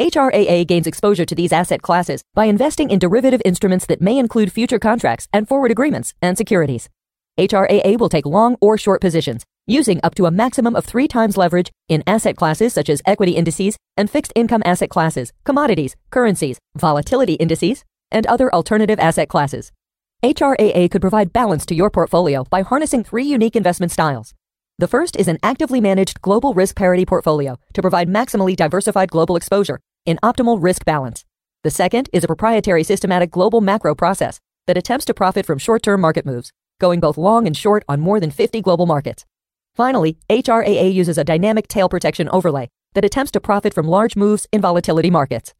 HRAA gains exposure to these asset classes by investing in derivative instruments that may include future contracts and forward agreements and securities. HRAA will take long or short positions, using up to a maximum of three times leverage in asset classes such as equity indices and fixed income asset classes, commodities, currencies, volatility indices, and other alternative asset classes. HRAA could provide balance to your portfolio by harnessing three unique investment styles. The first is an actively managed global risk parity portfolio to provide maximally diversified global exposure in optimal risk balance. The second is a proprietary systematic global macro process that attempts to profit from short-term market moves, going both long and short on more than 50 global markets. Finally, HRAA uses a dynamic tail protection overlay that attempts to profit from large moves in volatility markets.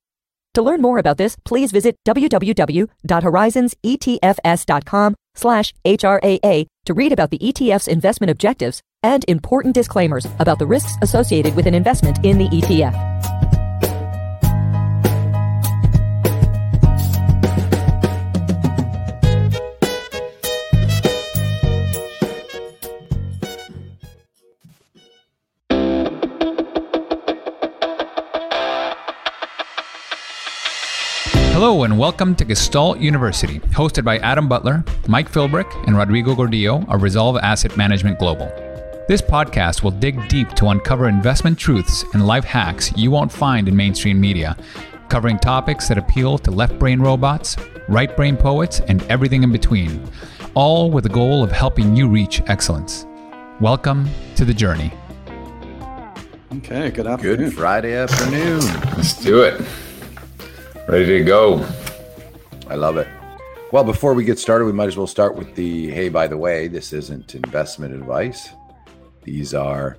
To learn more about this, please visit www.horizonsetfs.com slash HRAA to read about the ETF's investment objectives and important disclaimers about the risks associated with an investment in the ETF. Hello and welcome to Gestalt University, hosted by Adam Butler, Mike Philbrick, and Rodrigo Gordillo of Resolve Asset Management Global. This podcast will dig deep to uncover investment truths and life hacks you won't find in mainstream media, covering topics that appeal to left brain robots, right brain poets, and everything in between, all with the goal of helping you reach excellence. Welcome to the journey. Okay, good afternoon. Good Friday afternoon. Let's do it. Ready to go. I love it. Well, before we get started, we might as well start with the hey, by the way, this isn't investment advice. These are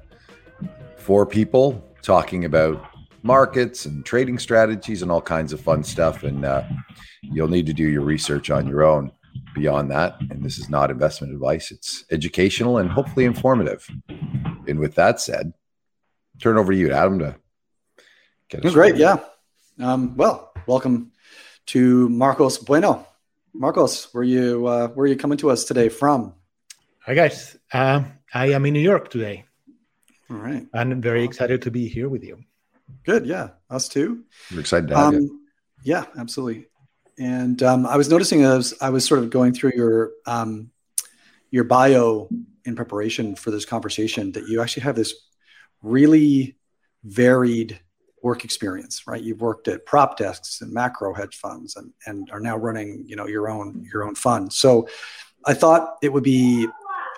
four people talking about markets and trading strategies and all kinds of fun stuff. And uh, you'll need to do your research on your own beyond that. And this is not investment advice, it's educational and hopefully informative. And with that said, turn over to you, Adam, to get us Great. Yeah. Um, well, welcome to Marcos Bueno. Marcos, where you uh, where are you coming to us today from? Hi guys, uh, I am in New York today. All right, I'm very excited to be here with you. Good, yeah, us too. We're excited to have um, you. Yeah, absolutely. And um, I was noticing as I was sort of going through your um, your bio in preparation for this conversation that you actually have this really varied work experience, right? You've worked at prop desks and macro hedge funds and, and are now running, you know, your own your own fund. So I thought it would be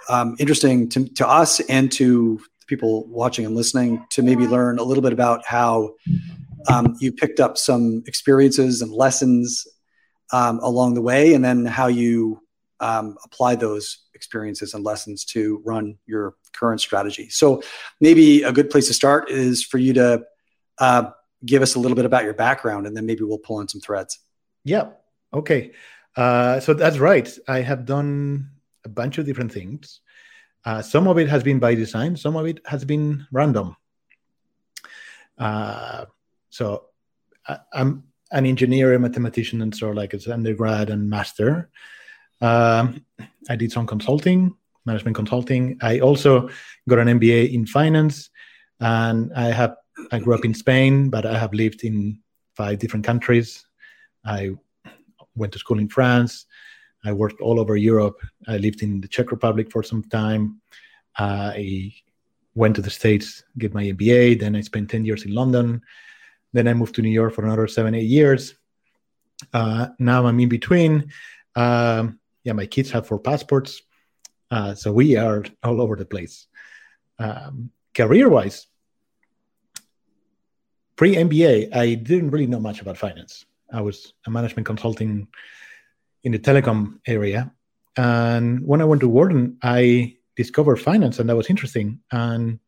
um, interesting to, to us and to people watching and listening to maybe learn a little bit about how um, you picked up some experiences and lessons um, along the way, and then how you um, apply those experiences and lessons to run your current strategy. So maybe a good place to start is for you to uh, give us a little bit about your background, and then maybe we'll pull in some threads. Yeah. Okay. Uh, so that's right. I have done a bunch of different things. Uh, some of it has been by design. Some of it has been random. Uh, so I, am an engineer, a mathematician, and so like it's undergrad and master. Um, I did some consulting, management consulting. I also got an MBA in finance, and I have I grew up in Spain, but I have lived in five different countries. I went to school in France. I worked all over Europe. I lived in the Czech Republic for some time. I went to the States, get my MBA. Then I spent 10 years in London. Then I moved to New York for another seven, eight years. Uh, now I'm in between. Um, yeah, my kids have four passports. Uh, so we are all over the place. Um, career wise, pre MBA, I didn't really know much about finance. I was a management consulting in the telecom area. And when I went to Wharton, I discovered finance, and that was interesting. And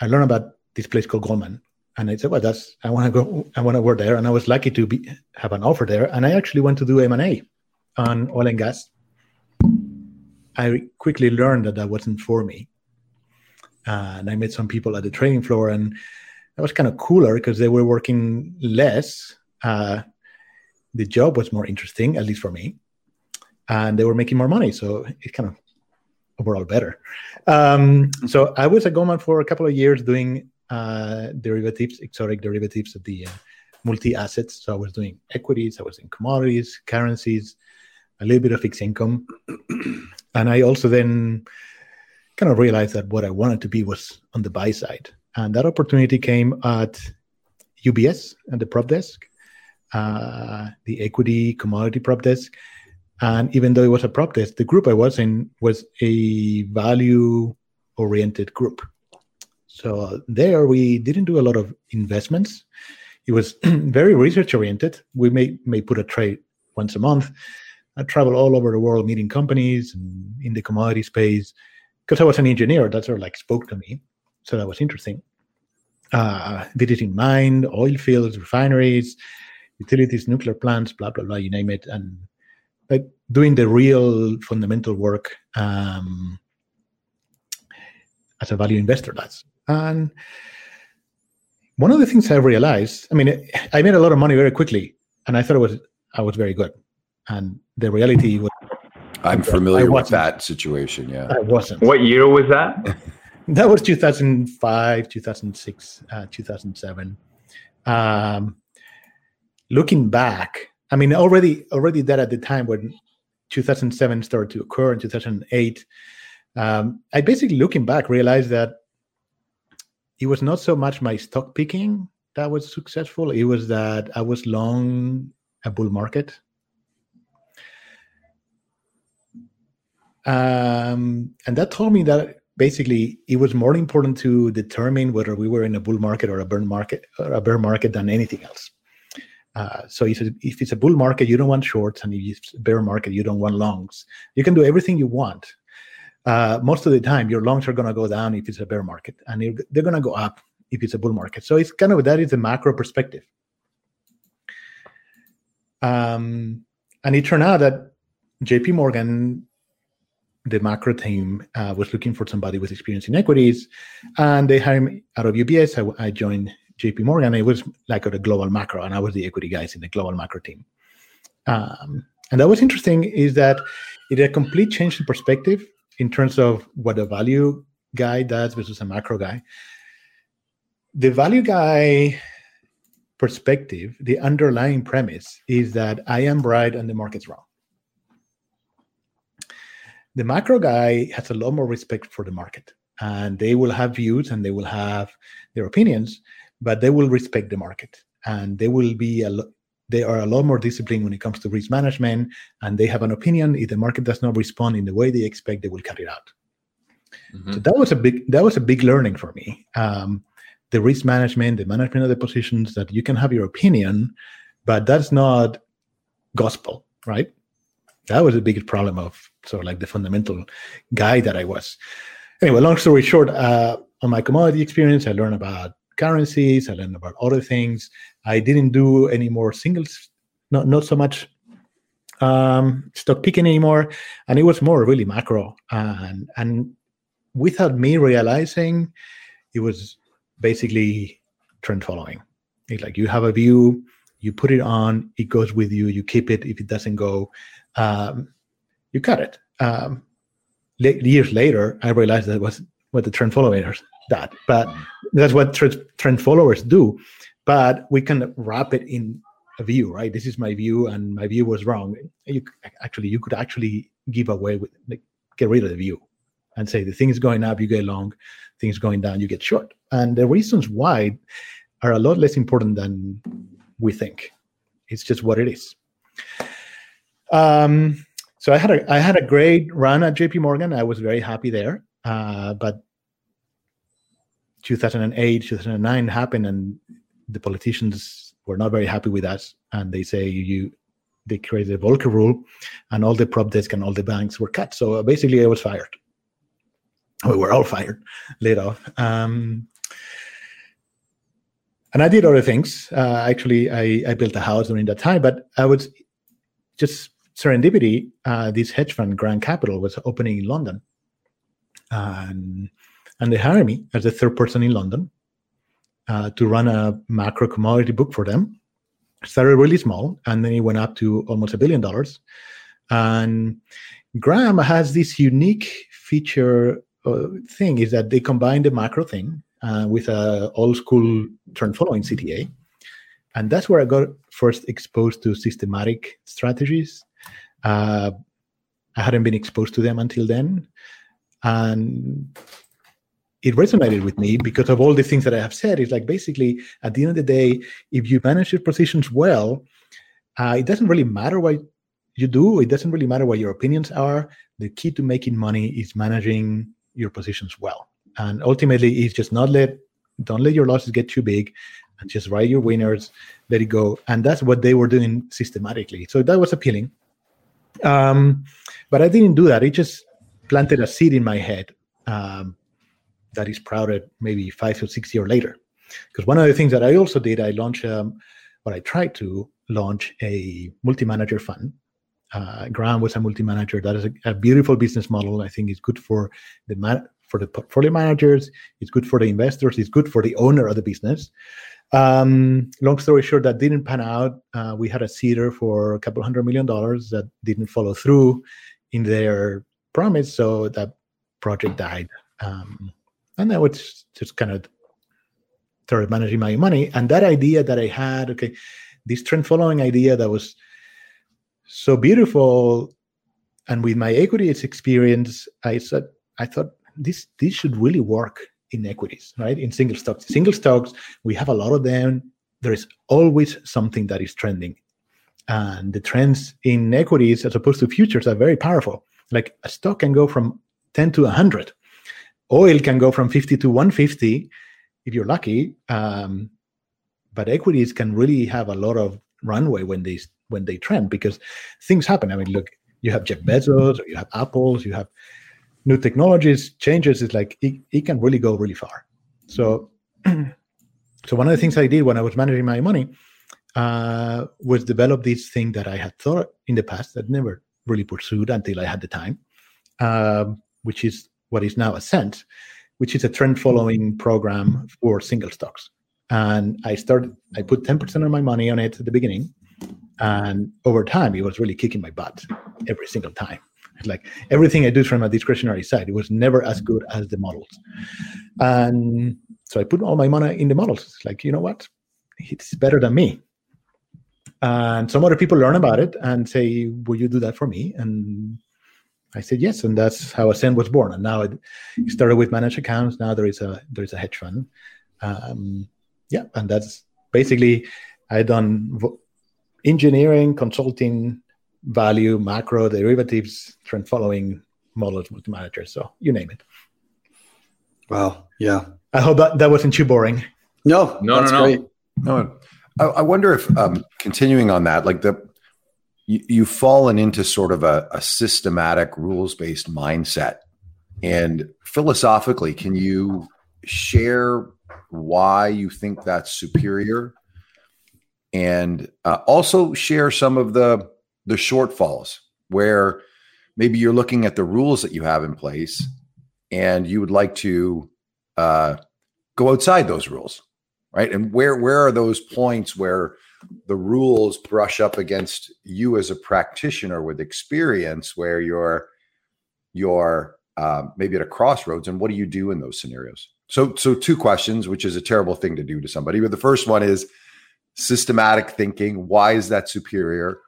I learned about this place called Goldman. and I said, "Well, that's I want to go. I want to work there." And I was lucky to be have an offer there, and I actually went to do M and A on oil and gas. I quickly learned that that wasn't for me, and I met some people at the trading floor, and that was kind of cooler because they were working less. Uh, the job was more interesting, at least for me, and they were making more money, so it kind of overall better. Um, so I was at Goldman for a couple of years doing uh, derivatives, exotic derivatives of the uh, multi assets. So I was doing equities, I was in commodities, currencies, a little bit of fixed income. and I also then kind of realized that what I wanted to be was on the buy side. And that opportunity came at UBS and the prop desk, uh, the equity commodity prop desk. And even though it was a prop desk, the group I was in was a value oriented group. So there we didn't do a lot of investments. It was very research oriented. We may may put a trade once a month. I travel all over the world meeting companies in the commodity space because I was an engineer. That sort of like spoke to me, so that was interesting. Uh, visiting mine, oil fields, refineries, utilities, nuclear plants, blah blah blah, you name it, and like doing the real fundamental work um, as a value investor does. And one of the things I realized, I mean, I made a lot of money very quickly, and I thought it was I was very good. And the reality was, I'm familiar with that situation. Yeah, I wasn't. What year was that? that was 2005, 2006, uh, 2007. Um, looking back, I mean, already already that at the time when 2007 started to occur in 2008, um, I basically looking back realized that it was not so much my stock picking that was successful. It was that I was long a bull market. Um, and that told me that basically it was more important to determine whether we were in a bull market or a bear market or a bear market than anything else. Uh, so if, if it's a bull market, you don't want shorts, and if it's a bear market, you don't want longs. You can do everything you want, uh, most of the time your longs are going to go down if it's a bear market and they're going to go up if it's a bull market so it's kind of that is the macro perspective um, and it turned out that jp morgan the macro team uh, was looking for somebody with experience in equities and they hired me out of ubs i, I joined jp morgan it was like a global macro and i was the equity guys in the global macro team um, and that was interesting is that it a complete change in perspective in terms of what a value guy does versus a macro guy. The value guy perspective, the underlying premise is that I am right and the market's wrong. The macro guy has a lot more respect for the market and they will have views and they will have their opinions, but they will respect the market and they will be a lot they are a lot more disciplined when it comes to risk management and they have an opinion. If the market does not respond in the way they expect they will cut it out. Mm-hmm. so that was a big that was a big learning for me. Um, the risk management the management of the positions that you can have your opinion but that's not gospel right? That was the biggest problem of sort of like the fundamental guy that i was anyway long story short uh, on my commodity experience i learned about currencies. I learned about other things. I didn't do any more singles, not not so much um, stock picking anymore, and it was more really macro. And and without me realizing, it was basically trend following. It's like you have a view, you put it on, it goes with you. You keep it. If it doesn't go, um, you cut it. Um, years later, I realized that was what the trend followers that, but that's what trend followers do. But we can wrap it in a view, right? This is my view, and my view was wrong. You actually, you could actually give away with like, get rid of the view and say the things going up, you get long, things going down, you get short. And the reasons why are a lot less important than we think. It's just what it is. Um, so I had a I had a great run at JP Morgan. I was very happy there. Uh, but 2008, 2009 happened, and the politicians were not very happy with us, and they say you they created a Volcker rule, and all the prop desk and all the banks were cut. So basically, I was fired. We were all fired, laid off. Um, and I did other things. Uh, actually, I, I built a house during that time, but I was just serendipity. Uh, this hedge fund, Graham Capital, was opening in London, and and they hired me as the third person in London uh, to run a macro commodity book for them. Started really small, and then it went up to almost a billion dollars. And Graham has this unique feature uh, thing is that they combine the macro thing uh, with a old school trend following CTA, and that's where I got first exposed to systematic strategies. Uh, I hadn't been exposed to them until then, and it resonated with me because of all the things that I have said. It's like basically at the end of the day, if you manage your positions well, uh, it doesn't really matter what you do. It doesn't really matter what your opinions are. The key to making money is managing your positions well. And ultimately, it's just not let don't let your losses get too big, and just write your winners, let it go. And that's what they were doing systematically. So that was appealing. Um, but I didn't do that. It just planted a seed in my head um, that is sprouted maybe five or six years later. Because one of the things that I also did, I launched, um, or I tried to launch a multi-manager fund. Uh, Graham was a multi-manager. That is a, a, beautiful business model. I think it's good for the man, for the portfolio managers. It's good for the investors. It's good for the owner of the business. Um, long story short, that didn't pan out. Uh, we had a seeder for a couple hundred million dollars that didn't follow through in their promise, so that project died. Um, and I was just kind of started managing my money. And that idea that I had, okay, this trend following idea that was so beautiful, and with my equities experience, I said, I thought this this should really work in equities, right? In single stocks. Single stocks, we have a lot of them. There is always something that is trending. And the trends in equities, as opposed to futures, are very powerful. Like a stock can go from 10 to 100. Oil can go from 50 to 150 if you're lucky. Um, but equities can really have a lot of runway when they when they trend because things happen. I mean, look, you have Jeff Bezos, you have Apples, you have new technologies changes is like it, it can really go really far. So so one of the things i did when i was managing my money uh, was develop this thing that i had thought in the past that never really pursued until i had the time um, which is what is now ascent which is a trend following program for single stocks. And i started i put 10% of my money on it at the beginning and over time it was really kicking my butt every single time like everything I do from a discretionary side, it was never as good as the models. And so I put all my money in the models. It's like, you know what? It's better than me. And some other people learn about it and say, Will you do that for me? And I said yes, and that's how Ascent was born. And now it started with managed accounts. Now there is a there is a hedge fund. Um, yeah, and that's basically I done engineering, consulting, value, macro, derivatives, trend following models, multi manager. So you name it. Wow. Yeah. I hope that, that wasn't too boring. No, no, no, no. Great. No. I, I, wonder if um, continuing on that, like the you, you've fallen into sort of a, a systematic rules based mindset. And philosophically, can you share why you think that's superior? And uh, also share some of the the shortfalls where maybe you're looking at the rules that you have in place and you would like to uh, go outside those rules right? And where where are those points where the rules brush up against you as a practitioner with experience where you're you're uh, maybe at a crossroads and what do you do in those scenarios? So so two questions which is a terrible thing to do to somebody but the first one is systematic thinking. Why is that superior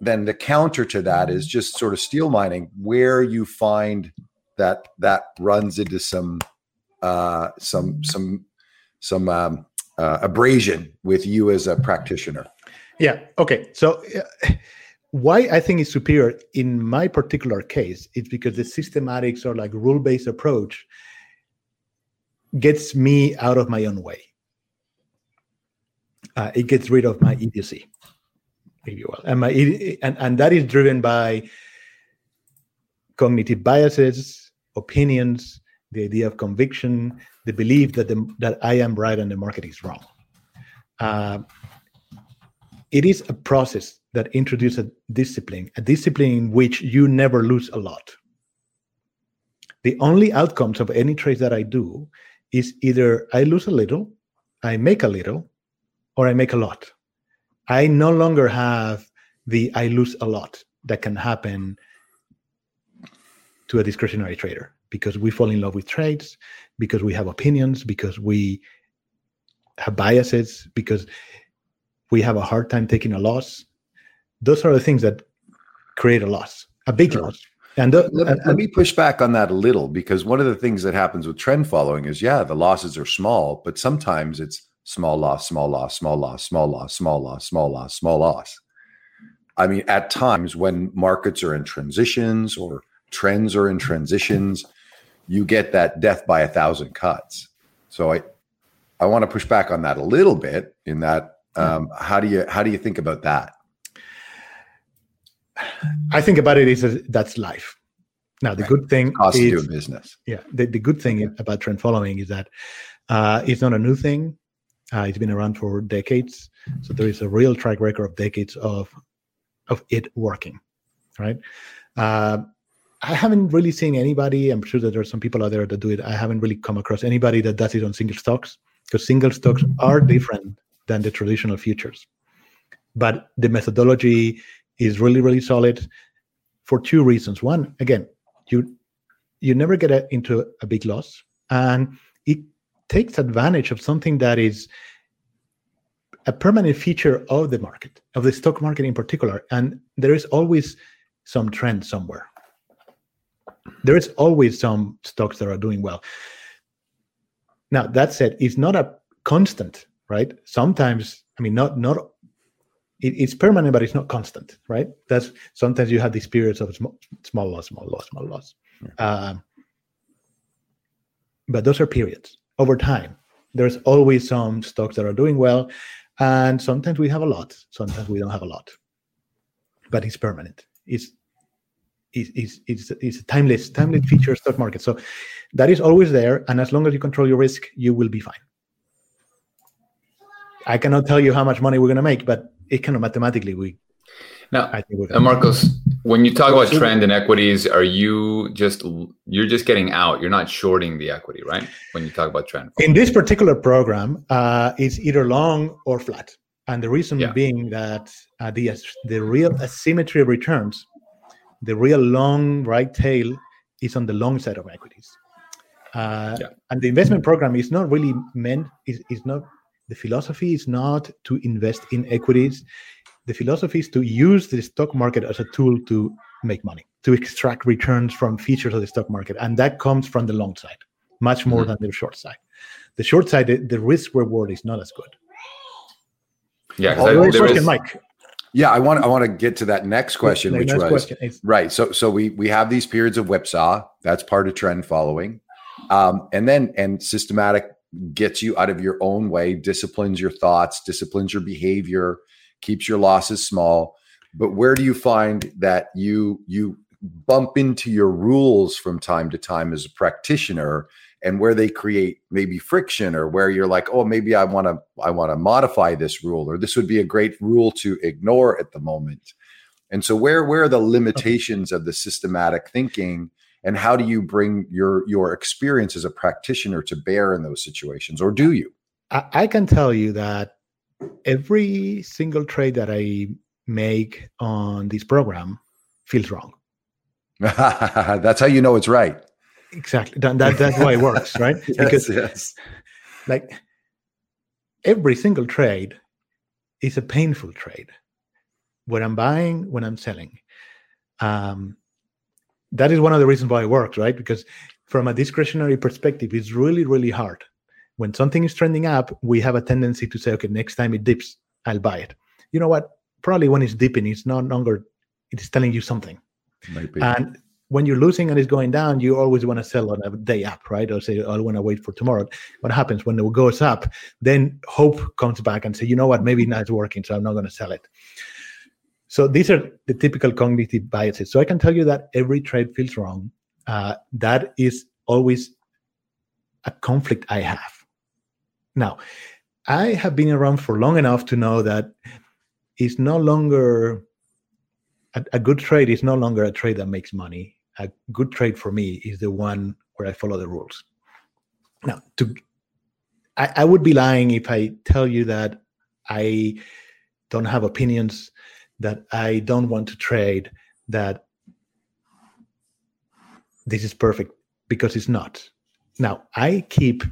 then the counter to that is just sort of steelmanning where you find that that runs into some uh, some some some um, uh, abrasion with you as a practitioner. Yeah. Okay. So. Uh, why I think it's superior in my particular case, it's because the systematics or like rule-based approach gets me out of my own way. Uh, it gets rid of my idiocy you will. And, my, and, and that is driven by cognitive biases, opinions, the idea of conviction, the belief that the, that I am right and the market is wrong. uh, it is a process that introduces a discipline, a discipline in which you never lose a lot. The only outcomes of any trade that I do is either I lose a little, I make a little, or I make a lot. I no longer have the I lose a lot that can happen to a discretionary trader because we fall in love with trades, because we have opinions, because we have biases, because we have a hard time taking a loss. Those are the things that create a loss, a big sure. loss. And, the, let, and, let, me push back on that a little because one of the things that happens with trend following is yeah, the losses are small, but sometimes it's small loss, small loss, small loss, small loss, small loss, small loss, small loss. I mean, at times when markets are in transitions or trends are in transitions, you get that death by a thousand cuts. So I, I want to push back on that a little bit. In that, um, how do you how do you think about that? I think about it is that's life. Now the right. good thing cost is business. Yeah, the, the good thing yeah. about trend following is that uh, it's not a new thing. Uh, it's been around for decades, so there is a real track record of decades of of it working, right? Uh, I haven't really seen anybody. I'm sure that there are some people out there that do it. I haven't really come across anybody that does it on single stocks because single stocks are different than the traditional futures. But the methodology is really, really solid for two reasons. One, again, you you never get into a big loss, and takes advantage of something that is a permanent feature of the market, of the stock market in particular. And there is always some trend somewhere. There is always some stocks that are doing well. Now, that said, it's not a constant, right? Sometimes, I mean, not not it, it's permanent, but it's not constant, right? That's sometimes you have these periods of small, small loss, small loss, small loss. Yeah. Um, but those are periods over time. There's always some stocks that are doing well, and sometimes we have a lot. Sometimes we don't have a lot, but it's permanent. It's it's, it's, it's a timeless timeless feature stock market. So that is always there, and as long as you control your risk, you will be fine. I cannot tell you how much money we're going to make, but it kind of mathematically we now I think uh, marcos when you talk about trend in equities are you just you're just getting out you're not shorting the equity right when you talk about trend in this particular program uh, it's either long or flat and the reason yeah. being that uh, the the real asymmetry of returns the real long right tail is on the long side of equities uh, yeah. and the investment program is not really meant is, is not the philosophy is not to invest in equities. The philosophy is to use the stock market as a tool to make money, to extract returns from features of the stock market. And that comes from the long side, much more mm-hmm. than the short side. The short side, the, the risk reward is not as good. Yeah, I, question, is, Mike. Yeah, I want I want to get to that next question, the, the which next was question right. So so we we have these periods of whipsaw. That's part of trend following, um, and then and systematic gets you out of your own way, disciplines your thoughts, disciplines your behavior, keeps your losses small. But where do you find that you you bump into your rules from time to time as a practitioner and where they create maybe friction or where you're like oh maybe i want to i want to modify this rule or this would be a great rule to ignore at the moment and so where where are the limitations of the systematic thinking and how do you bring your your experience as a practitioner to bear in those situations or do you I, I can tell you that every single trade that i make on this program feels wrong that's how you know it's right exactly that, that that's why it works right yes, because yes. like every single trade is a painful trade when i'm buying when i'm selling um, that is one of the reasons why it works, right? Because from a discretionary perspective, it's really, really hard. When something is trending up, we have a tendency to say, okay, next time it dips, I'll buy it. You know what? Probably when it's dipping, it's no longer, it is telling you something. And when you're losing and it's going down, you always want to sell on a day up, right? Or say, oh, I want to wait for tomorrow. What happens when it goes up? Then hope comes back and say, you know what? Maybe not working, so I'm not going to sell it. So these are the typical cognitive biases. So I can tell you that every trade feels wrong. Uh, that is always a conflict I have. Now, I have been around for long enough to know that it's no longer a, a good trade is no longer a trade that makes money. A good trade for me is the one where I follow the rules. Now, to I, I would be lying if I tell you that I don't have opinions, that I don't want to trade, that this is perfect because it's not. Now, I keep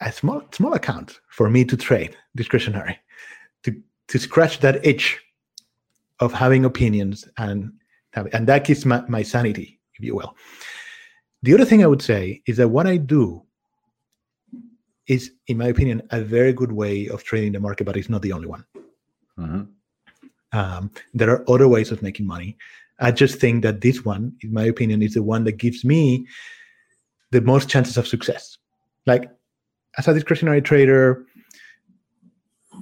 a small small account for me to trade discretionary to to scratch that itch of having opinions and and that keeps my, my sanity, if you will. The other thing I would say is that what I do is, in my opinion, a very good way of trading the market, but it's not the only one. Mm-hmm. Um, there are other ways of making money. I just think that this one, in my opinion, is the one that gives me the most chances of success. Like as a discretionary trader,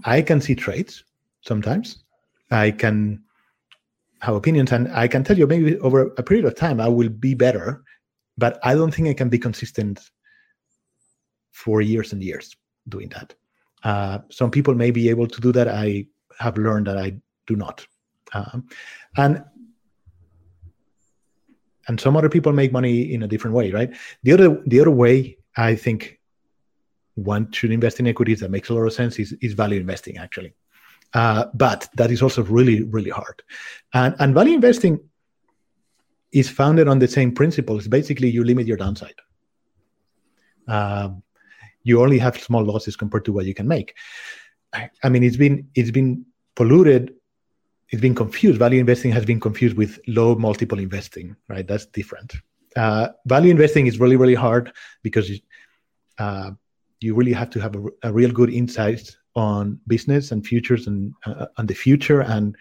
I can see trades sometimes. I can have opinions and I can tell you maybe over a period of time I will be better, but I don't think I can be consistent for years and years doing that. Uh, some people may be able to do that. I have learned that I do not. Um, and and some other people make money in a different way, right? The other the other way I think one should invest in equities that makes a lot of sense is, is value investing actually. Uh, but that is also really, really hard. And, and value investing is founded on the same principles. Basically, you limit your downside. Um, you only have small losses compared to what you can make. I, I mean, it's been it's been polluted it's been confused. Value investing has been confused with low multiple investing, right? That's different. Uh, value investing is really, really hard because uh, you really have to have a, a, real good insight on business and futures and uh, on the future and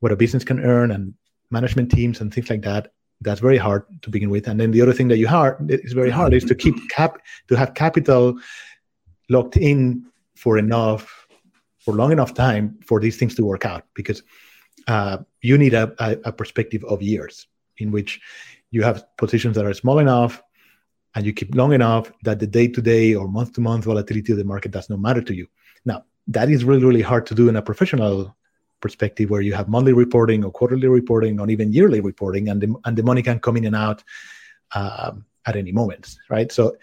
what a business can earn and management teams and things like that. That's very hard to begin with. And then the other thing that you hard is very hard is to keep cap to have capital locked in for enough for long enough time for these things to work out because uh, you need a, a, a, perspective of years in which you have positions that are small enough and you keep long enough that the day to day or month to month volatility of the market does not matter to you. Now, that is really, really hard to do in a professional perspective where you have monthly reporting or quarterly reporting or even yearly reporting and the, and the money can come in and out um, at any moment, right? So,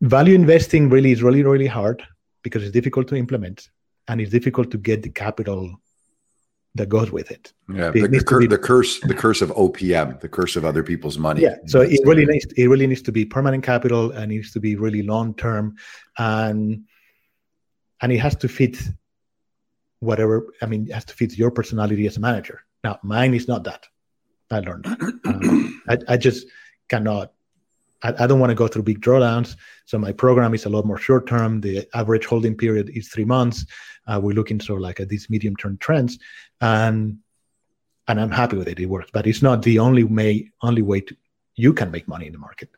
value investing really is really, really hard because it's difficult to implement and it's difficult to get the capital that goes with it. Yeah, it the, cur- be, the, curse, the curse of OPM, the curse of other people's money. Yeah, so it really needs it really needs to be permanent capital and needs to be really long term, and and it has to fit whatever. I mean, it has to fit your personality as a manager. Now, mine is not that. I learned. Um, I, I just cannot I, I don't want to go through big drawdowns. So my program is a lot more short term. The average holding period is three months. Uh, we're looking sort of like at these medium term trends, and and I'm happy with it. It works, but it's not the only way only way to you can make money in the market.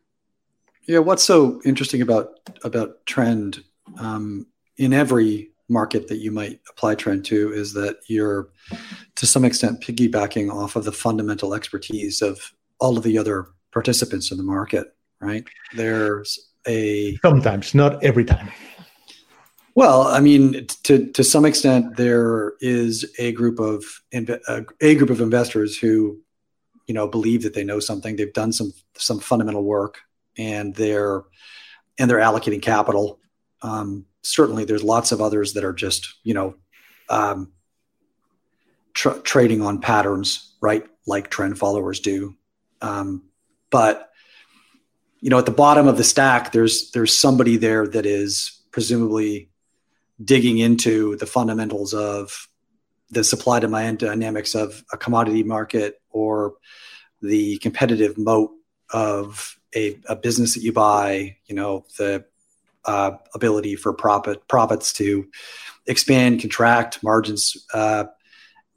Yeah, what's so interesting about about trend um, in every market that you might apply trend to is that you're to some extent piggybacking off of the fundamental expertise of all of the other participants in the market right? There's a sometimes, not every time. Well, I mean, to to some extent, there is a group of a, a group of investors who, you know, believe that they know something. They've done some some fundamental work, and they're and they're allocating capital. Um, certainly, there's lots of others that are just you know um, tra- trading on patterns, right? Like trend followers do. Um, but you know at the bottom of the stack there's there's somebody there that is presumably digging into the fundamentals of the supply demand dynamics of a commodity market or the competitive moat of a, a business that you buy you know the uh, ability for profit profits to expand contract margins uh,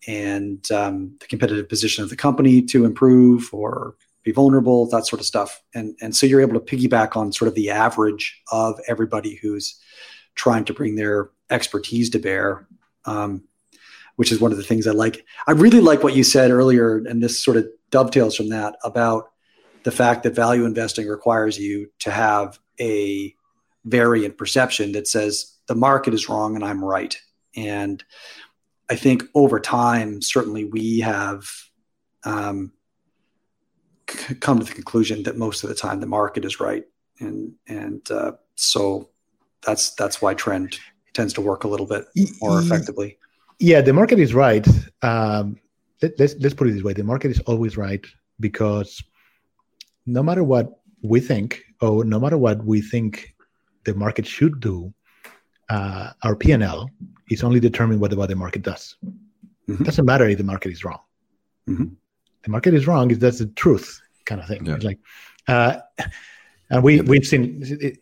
and um, the competitive position of the company to improve or be vulnerable, that sort of stuff. And and so you're able to piggyback on sort of the average of everybody who's trying to bring their expertise to bear, um, which is one of the things I like. I really like what you said earlier, and this sort of dovetails from that about the fact that value investing requires you to have a variant perception that says the market is wrong and I'm right. And I think over time, certainly we have um, c- come to the conclusion that most of the time the market is right, and and uh, so that's that's why trend tends to work a little bit more effectively. Yeah, the market is right. Um, let, let's let's put it this way: the market is always right because no matter what we think, or no matter what we think the market should do, uh, our P&L is only determined what, what the market does. Mm-hmm. It doesn't matter if the market is wrong. Mm-hmm. The market is wrong. Is that's the truth kind of thing. Yeah. Like, uh, and we we've seen it,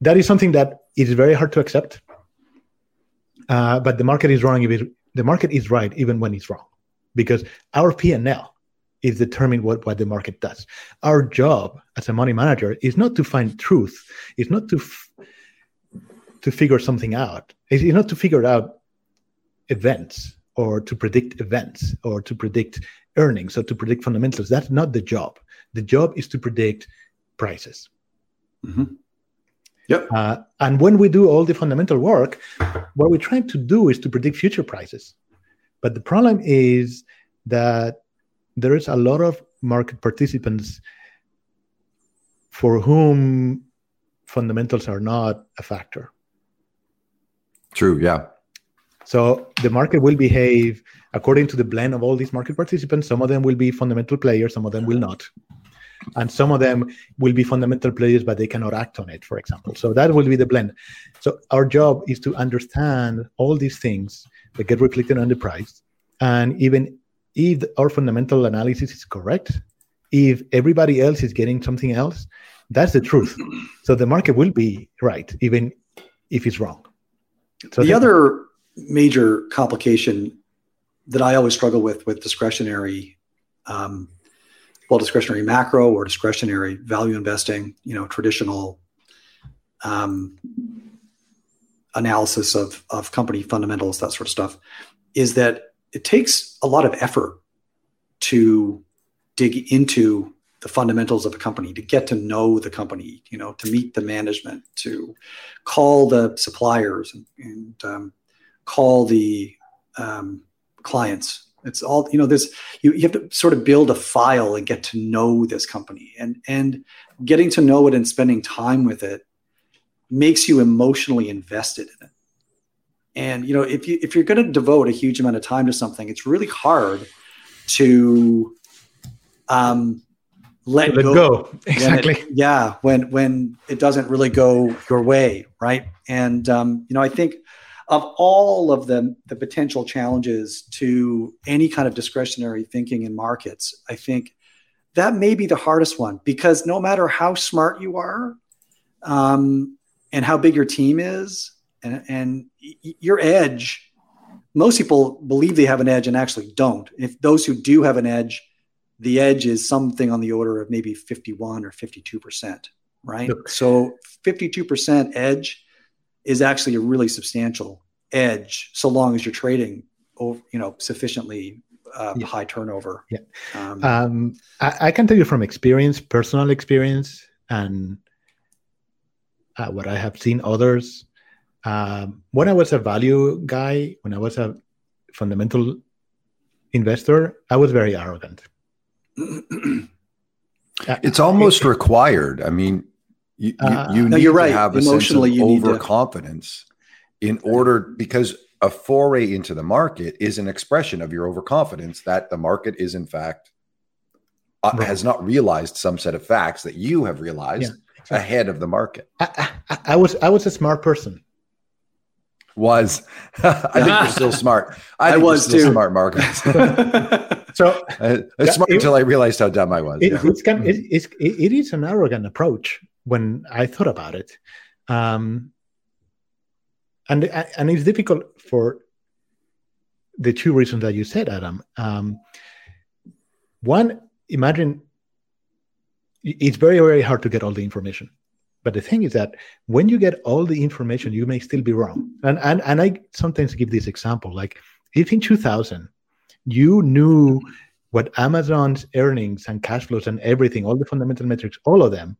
that is something that is very hard to accept. Uh, but the market is wrong. If the market is right, even when it's wrong, because our P and L is determined what, what the market does. Our job as a money manager is not to find truth. It's not to f- to figure something out. It's not to figure out events or to predict events or to predict earnings or to predict fundamentals. That's not the job. The job is to predict prices. Mm-hmm. Yep. Uh, and when we do all the fundamental work, what we're trying to do is to predict future prices. But the problem is that there is a lot of market participants for whom fundamentals are not a factor. True, yeah. So the market will behave according to the blend of all these market participants. Some of them will be fundamental players, some of them will not. And some of them will be fundamental players, but they cannot act on it, for example. So that will be the blend. So our job is to understand all these things that get reflected on the price. And even if our fundamental analysis is correct, if everybody else is getting something else, that's the truth. So the market will be right, even if it's wrong. So the other major complication that I always struggle with with discretionary, um, well, discretionary macro or discretionary value investing, you know, traditional um, analysis of of company fundamentals, that sort of stuff, is that it takes a lot of effort to dig into the fundamentals of a company to get to know the company you know to meet the management to call the suppliers and, and um, call the um, clients it's all you know this you, you have to sort of build a file and get to know this company and and getting to know it and spending time with it makes you emotionally invested in it and you know, if you if you're going to devote a huge amount of time to something, it's really hard to um, let, let go. go. Exactly. It, yeah, when when it doesn't really go your way, right? And um, you know, I think of all of the the potential challenges to any kind of discretionary thinking in markets, I think that may be the hardest one because no matter how smart you are um, and how big your team is, and, and your edge most people believe they have an edge and actually don't if those who do have an edge the edge is something on the order of maybe 51 or 52 percent right yep. so 52 percent edge is actually a really substantial edge so long as you're trading you know sufficiently uh, yeah. high turnover yeah um, um, I, I, can tell you from experience personal experience and uh, what i have seen others um, when I was a value guy, when I was a fundamental investor, I was very arrogant. it's almost required. I mean, you, uh, you, you no, need you're right. to have a Emotionally, sense of overconfidence to... in order because a foray into the market is an expression of your overconfidence that the market is in fact uh, right. has not realized some set of facts that you have realized yeah, exactly. ahead of the market. I, I, I was I was a smart person was. I think you're still smart. I, I was too smart, Marcos. so it's smart it, until I realized how dumb I was. It, yeah. it's kind of, it, it's, it is an arrogant approach when I thought about it, um, and and it's difficult for the two reasons that you said, Adam. Um, one, imagine it's very very hard to get all the information but the thing is that when you get all the information, you may still be wrong. And and and I sometimes give this example, like if in 2000 you knew what Amazon's earnings and cash flows and everything, all the fundamental metrics, all of them,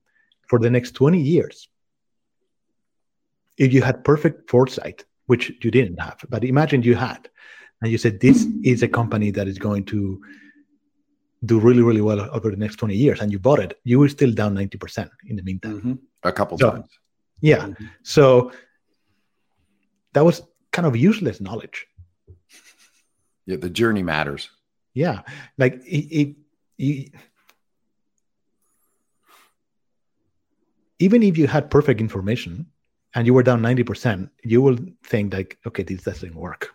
for the next 20 years, if you had perfect foresight, which you didn't have, but imagine you had, and you said, This is a company that is going to do really, really well over the next 20 years, and you bought it, you were still down 90% in the meantime. Mm-hmm. A couple So- times. Yeah. Mhm. So that was kind of useless knowledge. Yeah, the journey matters. Yeah. Like it, it, it- even if you had perfect information and you were down 90%, you will think like, okay, this doesn't work.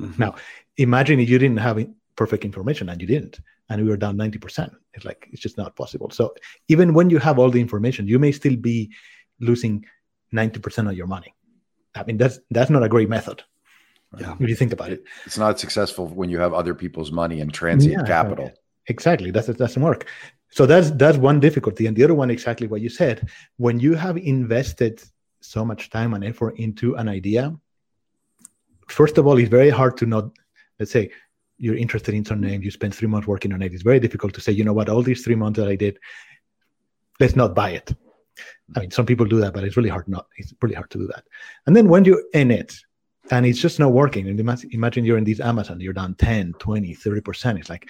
Mhm. Now, imagine if you didn't have perfect information and you didn't, and we were down 90%. It's like, it's just not possible. So even when you have all the information, you may still be losing 90% of your money. I mean, that's that's not a great method. Yeah. If you think about it. It's not successful when you have other people's money and transient Yeah, capital. Exactly. That's, that doesn't work. So that's that's one difficulty. And the other one, exactly what you said. When you have invested so much time and effort into an idea, first of all, it's very hard to not, let's say, you're interested in some name, you spend three months working on it. It's very difficult to say, you know what, all these three months that I did, let's not buy it. I mean, some people do that, but it's really hard not. It's really hard to do that. And then when you're in it and it's just not working, and imagine, you're in this Amazon, you're down 10, 20, 30%. It's like,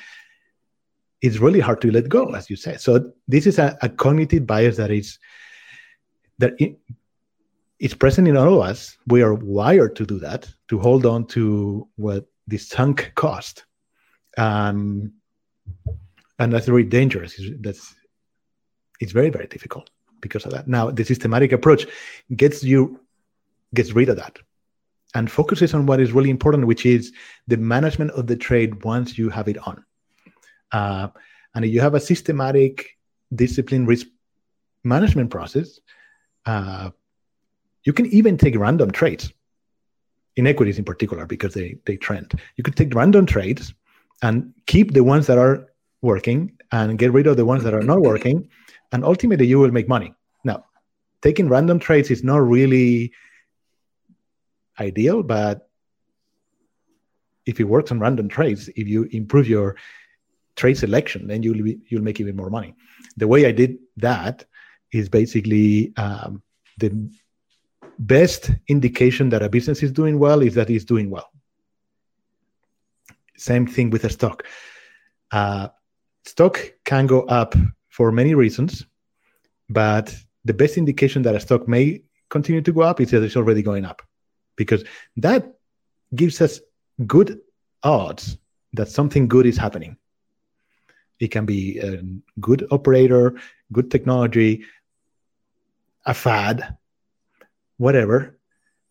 it's really hard to let go, as you said. So this is a, a cognitive bias that is that it, it's present in all of us. We are wired to do that, to hold on to what this sunk cost, um, and that's very dangerous. It's- That's it's very very difficult because of that. Now the systematic approach gets you gets rid of that and focuses on what is really important, which is the management of the trade once you have it on. Uh, and if you have a systematic, disciplined risk management process, uh, you can even take random trades in equities in particular because they they trend. You could take random trades and keep the ones that are working and get rid of the ones that are not working, and ultimately you will make money. Now, taking random trades is not really ideal, but if it works on random trades, if you improve your trade selection, then you'll be, you'll make even more money. The way I did that is basically um, the best indication that a business is doing well is that it's doing well. Same thing with a stock. Uh, stock can go up for many reasons, but the best indication that a stock may continue to go up is that it's already going up, because that gives us good odds that something good is happening. It can be a good operator, good technology, a fad, whatever.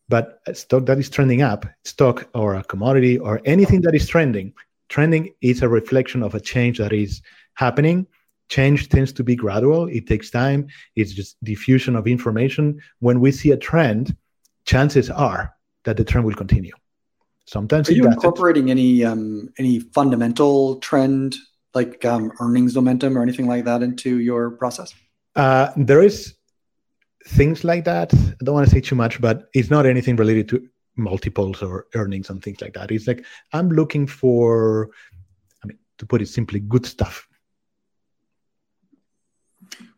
But a stock that is trending up, stock or a commodity or anything that is trending, trending is a reflection of a change that is happening. Change tends to be gradual, it takes time, it's just diffusion of information. When we see a trend, chances are that the trend will continue. Sometimes Are you incorporating any um, any fundamental trend like um, earnings momentum or anything like that into your process? Uh, there is things like that. I don't want to say too much, but it's not anything related to multiples or earnings and things like that. It's like I'm looking for, I mean, to put it simply, good stuff.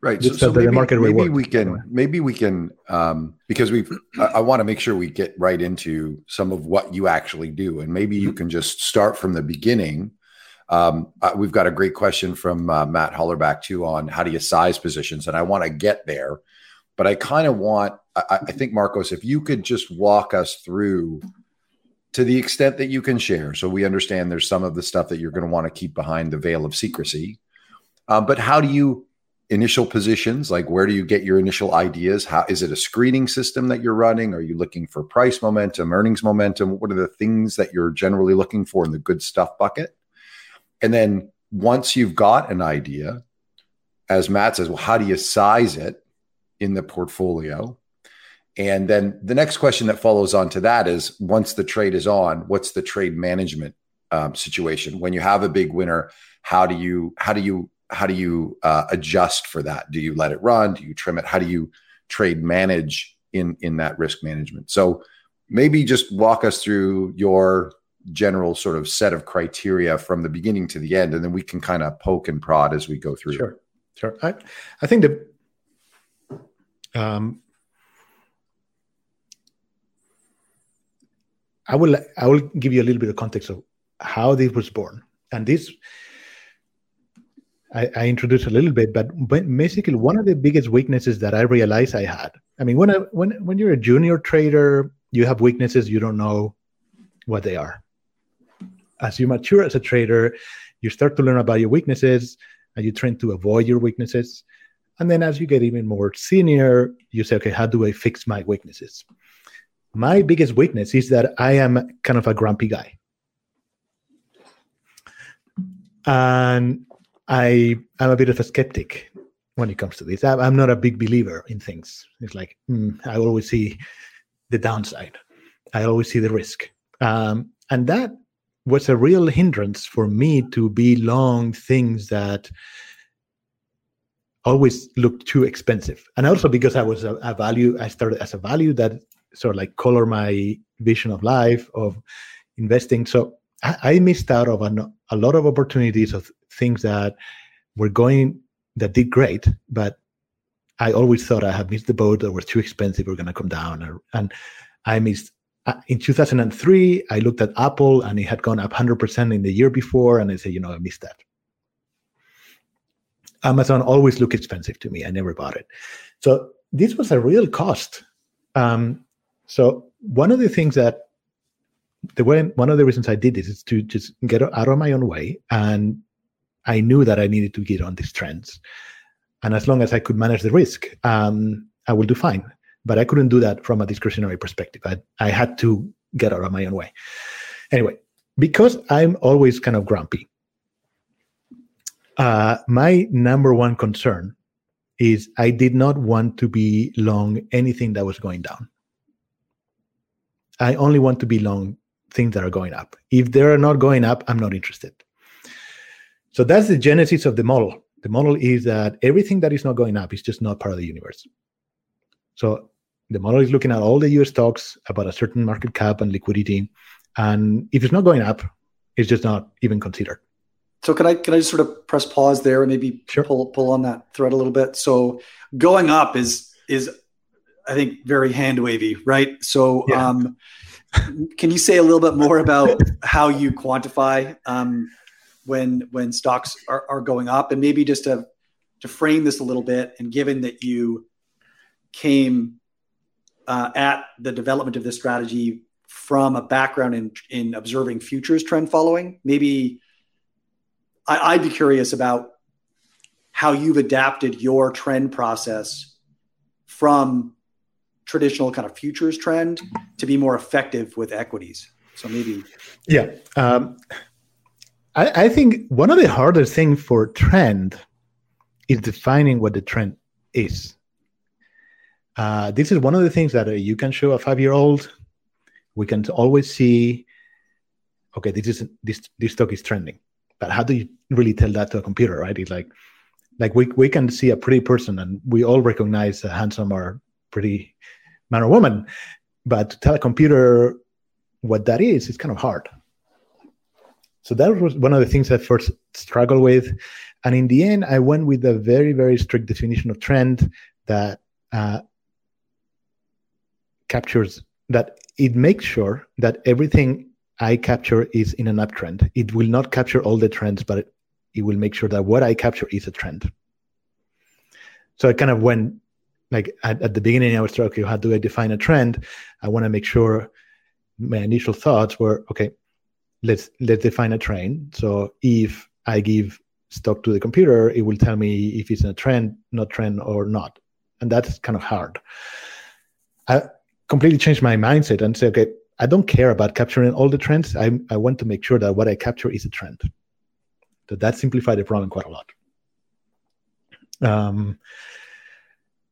Right. Good So, stuff so that the maybe, market maybe rewards. we can maybe we can um, because we I, I want to make sure we get right into some of what you actually do, and maybe you can just start from the beginning. Um, uh, we've got a great question from uh, Matt Hollerback too on how do you size positions, and I want to get there, but I kind of want I, I think Marcos, if you could just walk us through to the extent that you can share, so we understand there's some of the stuff that you're going to want to keep behind the veil of secrecy, uh, but how do you initial positions? Like where do you get your initial ideas? How is it a screening system that you're running? Are you looking for price momentum earnings momentum? What are the things that you're generally looking for in the good stuff bucket and then once you've got an idea as matt says well how do you size it in the portfolio and then the next question that follows on to that is once the trade is on what's the trade management um, situation when you have a big winner how do you how do you how do you uh, adjust for that? Do you let it run? Do you trim it? How do you trade manage in in that risk management? So maybe just walk us through your general sort of set of criteria from the beginning to the end, and then we can kind of poke and prod as we go through. Sure, sure. I, I think the um, I will I will give you a little bit of context of how this was born. And this I, I introduced a little bit, but basically one of the biggest weaknesses that I realized I had. I mean, when I, when when you're a junior trader, you have weaknesses you don't know what they are. As you mature as a trader, you start to learn about your weaknesses and you try to avoid your weaknesses. And then as you get even more senior, you say, okay, how do I fix my weaknesses? My biggest weakness is that I am kind of a grumpy guy. And I am a bit of a skeptic when it comes to this. I'm not a big believer in things. It's like mm, I always see the downside. I always see the risk, um, and that was a real hindrance for me to be long things that always looked too expensive. And also because I was a, a value, I started as a value that sort of like color my vision of life of investing. So I, I missed out of an, a lot of opportunities of things that were going that did great, but I always thought I had missed the boat or were too expensive, were going to come down. Or, and I missed. Uh, in 2003, I looked at Apple and it had gone up 100% in the year before, and I said, you know, I missed that. Amazon always looked expensive to me. I never bought it. So this was a real cost. Um, so one of the things that the way one of the reasons I did this is to just get out of my own way and I knew that I needed to get on these trends. And as long as I could manage the risk, um, I will do fine. But I couldn't do that from a discretionary perspective. I, I had to get out of my own way. Anyway, because I'm always kind of grumpy, uh, my number one concern is I did not want to be long anything that was going down. I only want to be long things that are going up. If they're not going up, I'm not interested. So that's the genesis of the model. The model is that everything that is not going up is just not part of the universe. So the model is looking at all the US stocks about a certain market cap and liquidity. And if it's not going up, it's just not even considered. So can I can I just sort of press pause there and maybe sure. pull pull on that thread a little bit? So going up is is I think very hand wavy, right? So yeah. um, can you say a little bit more about how you quantify um, when when stocks are, are going up and maybe just to to frame this a little bit and given that you came uh, at the development of this strategy from a background in in observing futures trend following. Maybe I, i'd be curious about how you've adapted your trend process from traditional kind of futures trend to be more effective with equities. So maybe. Yeah um, I, I think one of the hardest things for trend is defining what the trend is. Uh, this is one of the things that uh, you can show a five-year-old. We can always see, okay, this is this this stock is trending, but how do you really tell that to a computer, right? It's like, like we we can see a pretty person, and we all recognize a handsome or pretty man or woman, but to tell a computer what that is, it's kind of hard. So that was one of the things I first struggled with. And in the end, I went with a very, very strict definition of trend that uh, captures that it makes sure that everything I capture is in an uptrend. It will not capture all the trends, but it, it will make sure that what I capture is a trend. So I kind of went like at, at the beginning, I was like, okay, how do I define a trend? I want to make sure my initial thoughts were okay, let's let's define a trend. So if I give stock to the computer, it will tell me if it's a trend, not trend, or not. And that's kind of hard. I completely changed my mindset and say, okay, I don't care about capturing all the trends. I, I want to make sure that what I capture is a trend. So that simplified the problem quite a lot. Um,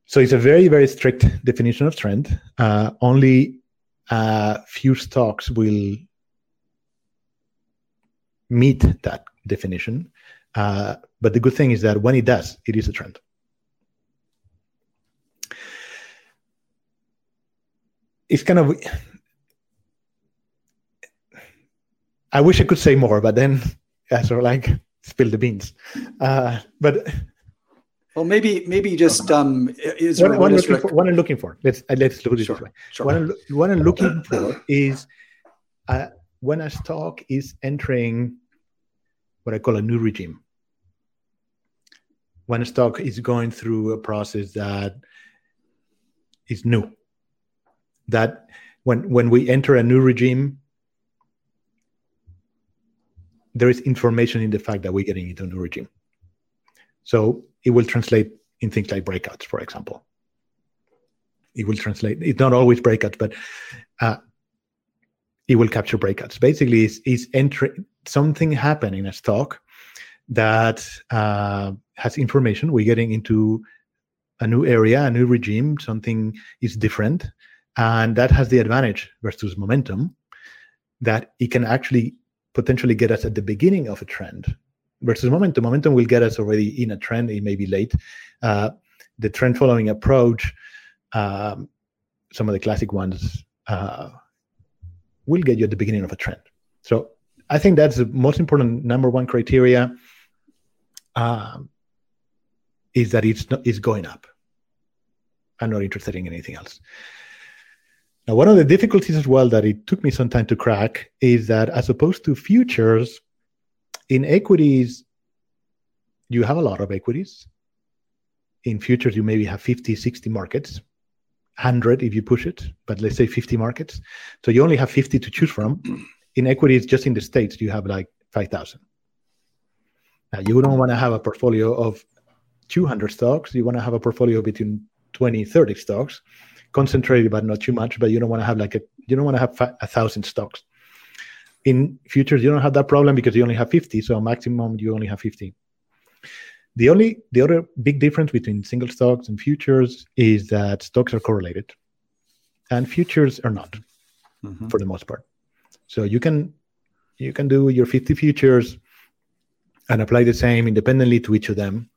so it's a very, very strict definition of trend. Uh, only a few stocks will meet that definition. Uh, but the good thing is that when it does, it is a trend. It's kind of. I wish I could say more, but then yeah, sort of like spill the beans. Uh, but well, maybe maybe just um, is what, what, I'm for, what, I'm looking for. Let's uh, let's look at it sure, this way. Sure. What I'm, what I'm looking for is uh, when a stock is entering what I call a new regime, when a stock is going through a process that is new, that when when we enter a new regime, there is information in the fact that we're getting into a new regime. So it will translate in things like breakouts, for example. It will translate. It's not always breakouts, but uh, it will capture breakouts. Basically, is is entry something happen in a stock that uh, has information. We're getting into a new area, a new regime. Something is different, and that has the advantage versus momentum that it can actually potentially get us at the beginning of a trend versus momentum. Momentum will get us already in a trend. It may be late. Uh, the trend following approach, um, some of the classic ones, uh, will get you at the beginning of a trend. So I think that's the most important number one criteria um, is that it's not, it's going up. I'm not interested in anything else. Now, one of the difficulties as well that it took me some time to crack is that as opposed to futures, in equities, you have a lot of equities. In futures, you maybe have 50, 60 markets, 100 if you push it, but let's say 50 markets. So you only have 50 to choose from. In equities, just in the States, you have like 5,000. Now, you don't want to have a portfolio of 200 stocks. You want to have a portfolio between 20, 30 stocks concentrated, but not too much. But you don't want to have like a you don't want to have a thousand stocks. In futures, you don't have that problem because you only have 50. So maximum, you only have 50. The only the other big difference between single stocks and futures is that stocks are correlated, and futures are not, mm-hmm. for the most part. So you can you can do your 50 futures and apply the same independently to each of them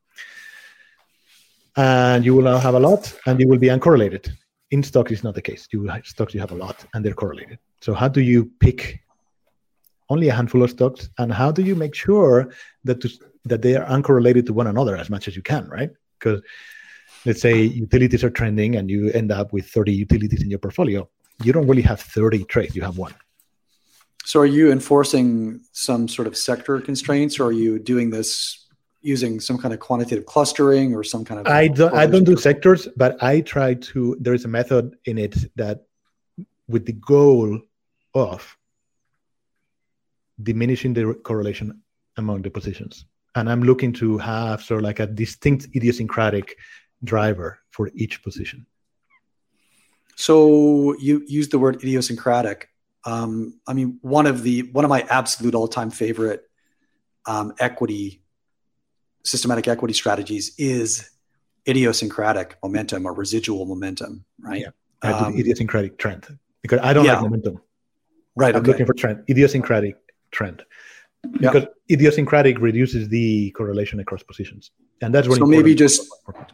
and you will now have a lot and you will be uncorrelated in stocks is not the case. You have stocks you have a lot and they're correlated. So how do you pick only a handful of stocks and how do you make sure that to, that they are uncorrelated to one another as much as you can, right? Because let's say utilities are trending and you end up with 30 utilities in your portfolio. You don't really have 30 trades, you have one. So are you enforcing some sort of sector constraints or are you doing this using some kind of quantitative clustering or some kind of i don't i don't do sectors but i try to there is a method in it that with the goal of diminishing the correlation among the positions. And i'm looking to have sort of like a distinct idiosyncratic driver for each position. So you use the word idiosyncratic. Um, i mean one of the one of my absolute all-time favorite um, equity systematic equity strategies is idiosyncratic momentum or residual momentum, right? Yeah, um, idiosyncratic trend because I don't yeah. like momentum. Right. I'm okay. looking for trend, idiosyncratic trend. Because yeah. idiosyncratic reduces the correlation across positions, and that's really so. Maybe just,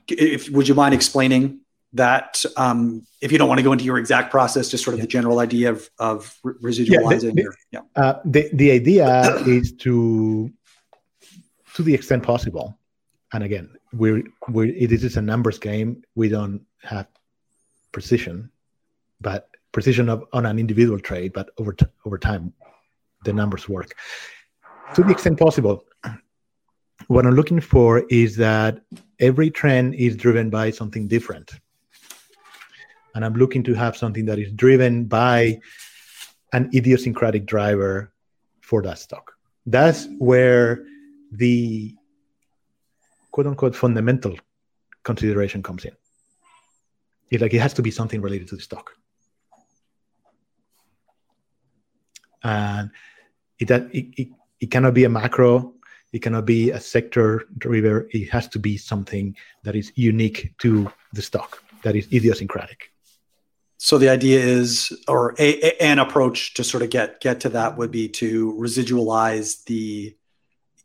if would you mind explaining that? Um, if you don't want to go into your exact process, just sort of yeah. the general idea of of residualizing. Yeah, the, the, yeah. Uh, the the idea is to to the extent possible. And again, we're, we're it is a numbers game. We don't have precision, but precision of, on an individual trade, but over t- over time, the numbers work. To the extent possible, what I'm looking for is that every trend is driven by something different. And I'm looking to have something that is driven by an idiosyncratic driver for that stock. That's where the quote unquote fundamental consideration comes in. Like it has to be something related to the stock. And it, it, it, it cannot be a macro, it cannot be a sector driver, it has to be something that is unique to the stock, that is idiosyncratic. So the idea is, or a, a, an approach to sort of get get to that would be to residualize the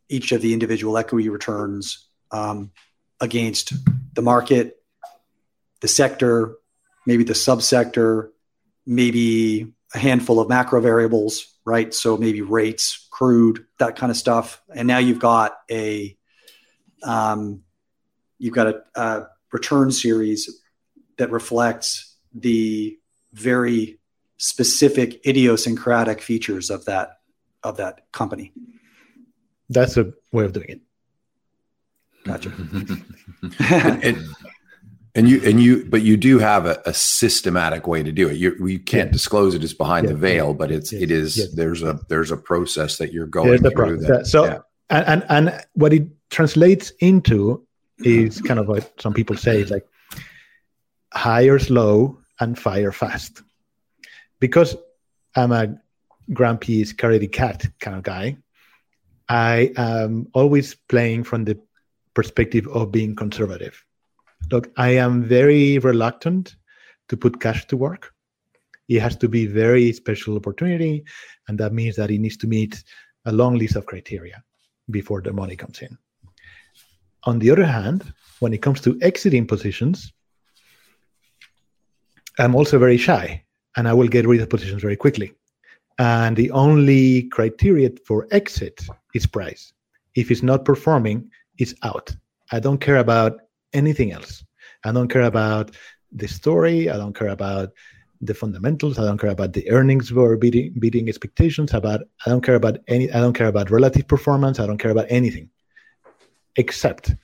each of the individual equity returns um, against the market, the sector, maybe the subsector, maybe a handful of macro variables, right? So maybe rates, crude, that kind of stuff. And now you've got a um, you've got a, a return series that reflects the very specific idiosyncratic features of that of that company. That's a way of doing it. Gotcha. and, and, and you and you but you do have a, a systematic way to do it you, you can't yeah. disclose it as behind yeah. the veil but it's it is there's a there's a process that you're going the through that, so and, and and what it translates into is mm-hmm. kind of what some people say is like hire slow and fire fast because i'm a grumpy scaredy cat kind of guy i am always playing from the perspective of being conservative look, I am very reluctant to put cash to work. It has to be very special opportunity, and that means that it needs to meet a long list of criteria before the money comes in. On the other hand, when it comes to exiting positions, I'm also very shy and I will get rid of positions very quickly. And the only criteria for exit is price. If it's not performing, it's out. I don't care about anything else. I don't care about the story. I don't care about the fundamentals. I don't care about the earnings or beating, beating expectations. About I don't care about any. I don't care about relative performance. I don't care about anything, except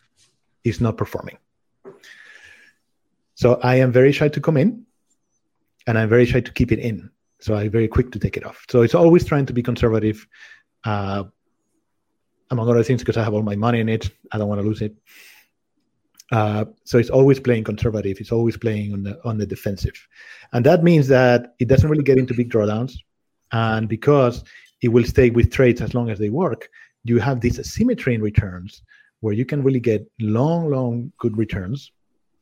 it's not performing. So I am very shy to come in, and I'm very shy to keep it in. So I'm very quick to take it off. So it's always trying to be conservative, uh, among other things, because I have all my money in it. I don't want to lose it. Uh, so it's always playing conservative. It's always playing on the on the defensive, and that means that it doesn't really get into big drawdowns. And because it will stay with trades as long as they work, you have this asymmetry in returns where you can really get long, long good returns,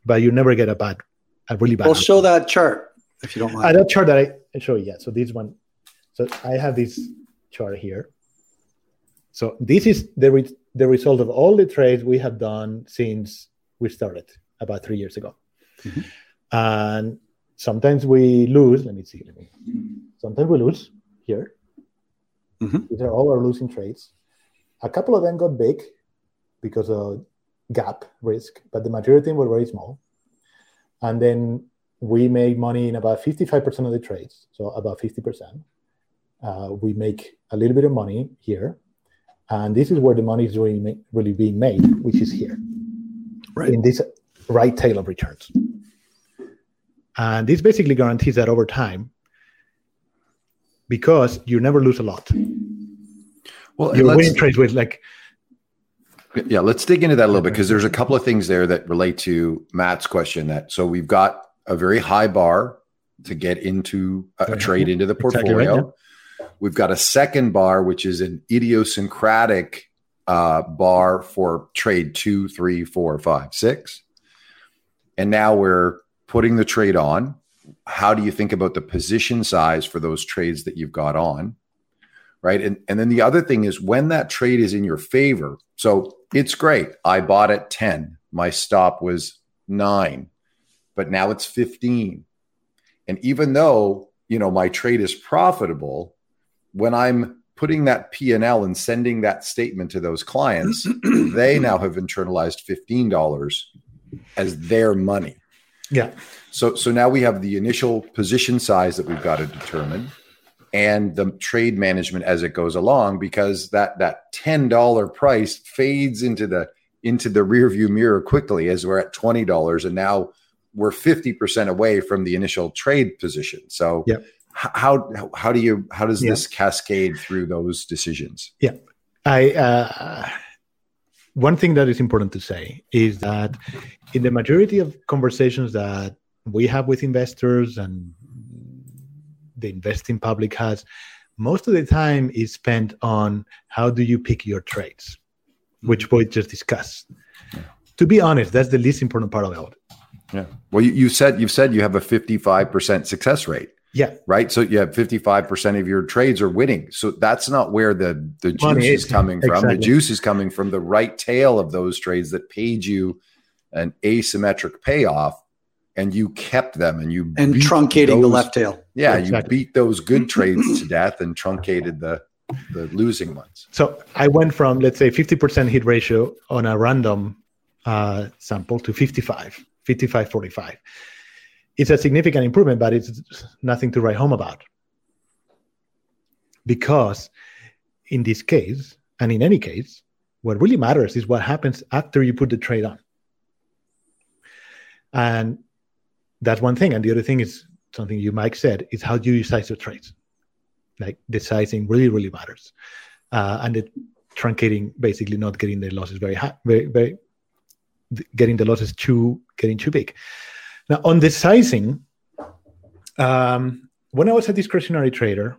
but you never get a bad, a really bad. We'll show that chart if you don't mind. Uh, that chart that I, show you. Yeah. So this one. So I have this chart here. So this is the re- the result of all the trades we have done since we started about three years ago. Mm-hmm. And sometimes we lose. Let me see. Let me, sometimes we lose here. Mm-hmm. These are all our losing trades. A couple of them got big because of gap risk, but the majority were very small. And then we made money in about 55% of the trades, so about 50%. Uh, we make a little bit of money here. And this is where the money is really, really being made, which is here right. in this right tail of returns. And this basically guarantees that over time, because you never lose a lot. Well, you're winning trades with like. Yeah, let's dig into that a little bit because there's a couple of things there that relate to Matt's question. That so we've got a very high bar to get into a, a trade into the portfolio. Exactly right. We've got a second bar, which is an idiosyncratic uh, bar for trade two, three, four, five, six. And now we're putting the trade on. How do you think about the position size for those trades that you've got on? Right. And, and then the other thing is when that trade is in your favor. So it's great. I bought at 10, my stop was nine, but now it's 15. And even though, you know, my trade is profitable, when I'm putting that P&L and sending that statement to those clients, they now have internalized $15 as their money. Yeah. So so now we have the initial position size that we've got to determine and the trade management as it goes along because that that $10 price fades into the into the rear view mirror quickly as we're at $20 and now we're 50% away from the initial trade position. So yep how how do you how does yeah. this cascade through those decisions? Yeah. I uh, one thing that is important to say is that in the majority of conversations that we have with investors and the investing public has most of the time is spent on how do you pick your trades which we just discussed. Yeah. to be honest that's the least important part of it. Yeah. Well you, you said you've said you have a 55% success rate yeah. Right. So you have 55% of your trades are winning. So that's not where the, the juice is coming from. Exactly. The juice is coming from the right tail of those trades that paid you an asymmetric payoff and you kept them and you and truncating those, the left tail. Yeah. Exactly. You beat those good trades to death and truncated the, the losing ones. So I went from, let's say 50% hit ratio on a random uh, sample to 55, 55, 45 it's a significant improvement, but it's nothing to write home about. Because in this case, and in any case, what really matters is what happens after you put the trade on. And that's one thing. And the other thing is something you, Mike said, is how do you size your trades? Like the sizing really, really matters. Uh, and the truncating, basically not getting the losses very high, very, very, getting the losses too, getting too big. Now, on the sizing, um, when I was a discretionary trader,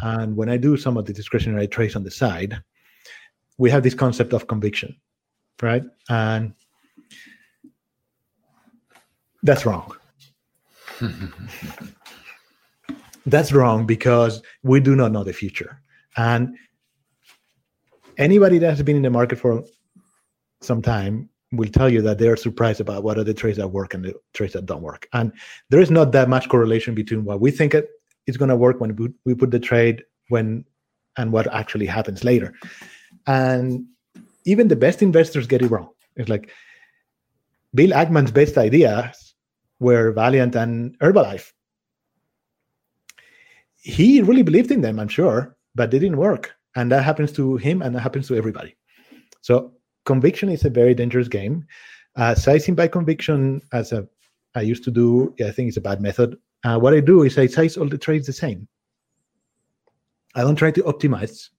and when I do some of the discretionary trades on the side, we have this concept of conviction, right? And that's wrong. that's wrong because we do not know the future. And anybody that has been in the market for some time will tell you that they're surprised about what are the trades that work and the trades that don't work. And there is not that much correlation between what we think is going to work when we put the trade when and what actually happens later. And even the best investors get it wrong. It's like Bill Ackman's best ideas were Valeant and Herbalife. He really believed in them, I'm sure, but they didn't work. And that happens to him and that happens to everybody. So conviction is a very dangerous game. Uh, sizing by conviction, as a, I used to do, I think it's a bad method. Uh, what I do is I size all the trades the same. I don't try to optimize.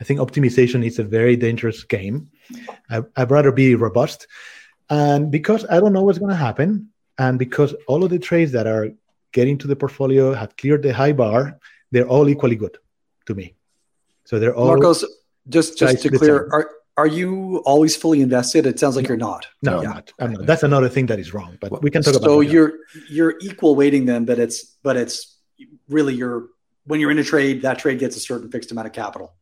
I think optimization is a very dangerous game. I, would rather be robust. And because I don't know what's going to happen, and because all of the trades that are getting to the portfolio have cleared the high bar, they're all equally good to me. So they're all. Marcos, just just to clear, are are you always fully invested? It sounds like you're not. No, yeah. I'm not. I'm not. That's another thing that is wrong. But we can talk so about. So you're you're equal weighting them, but it's but it's really you're when you're in a trade, that trade gets a certain fixed amount of capital.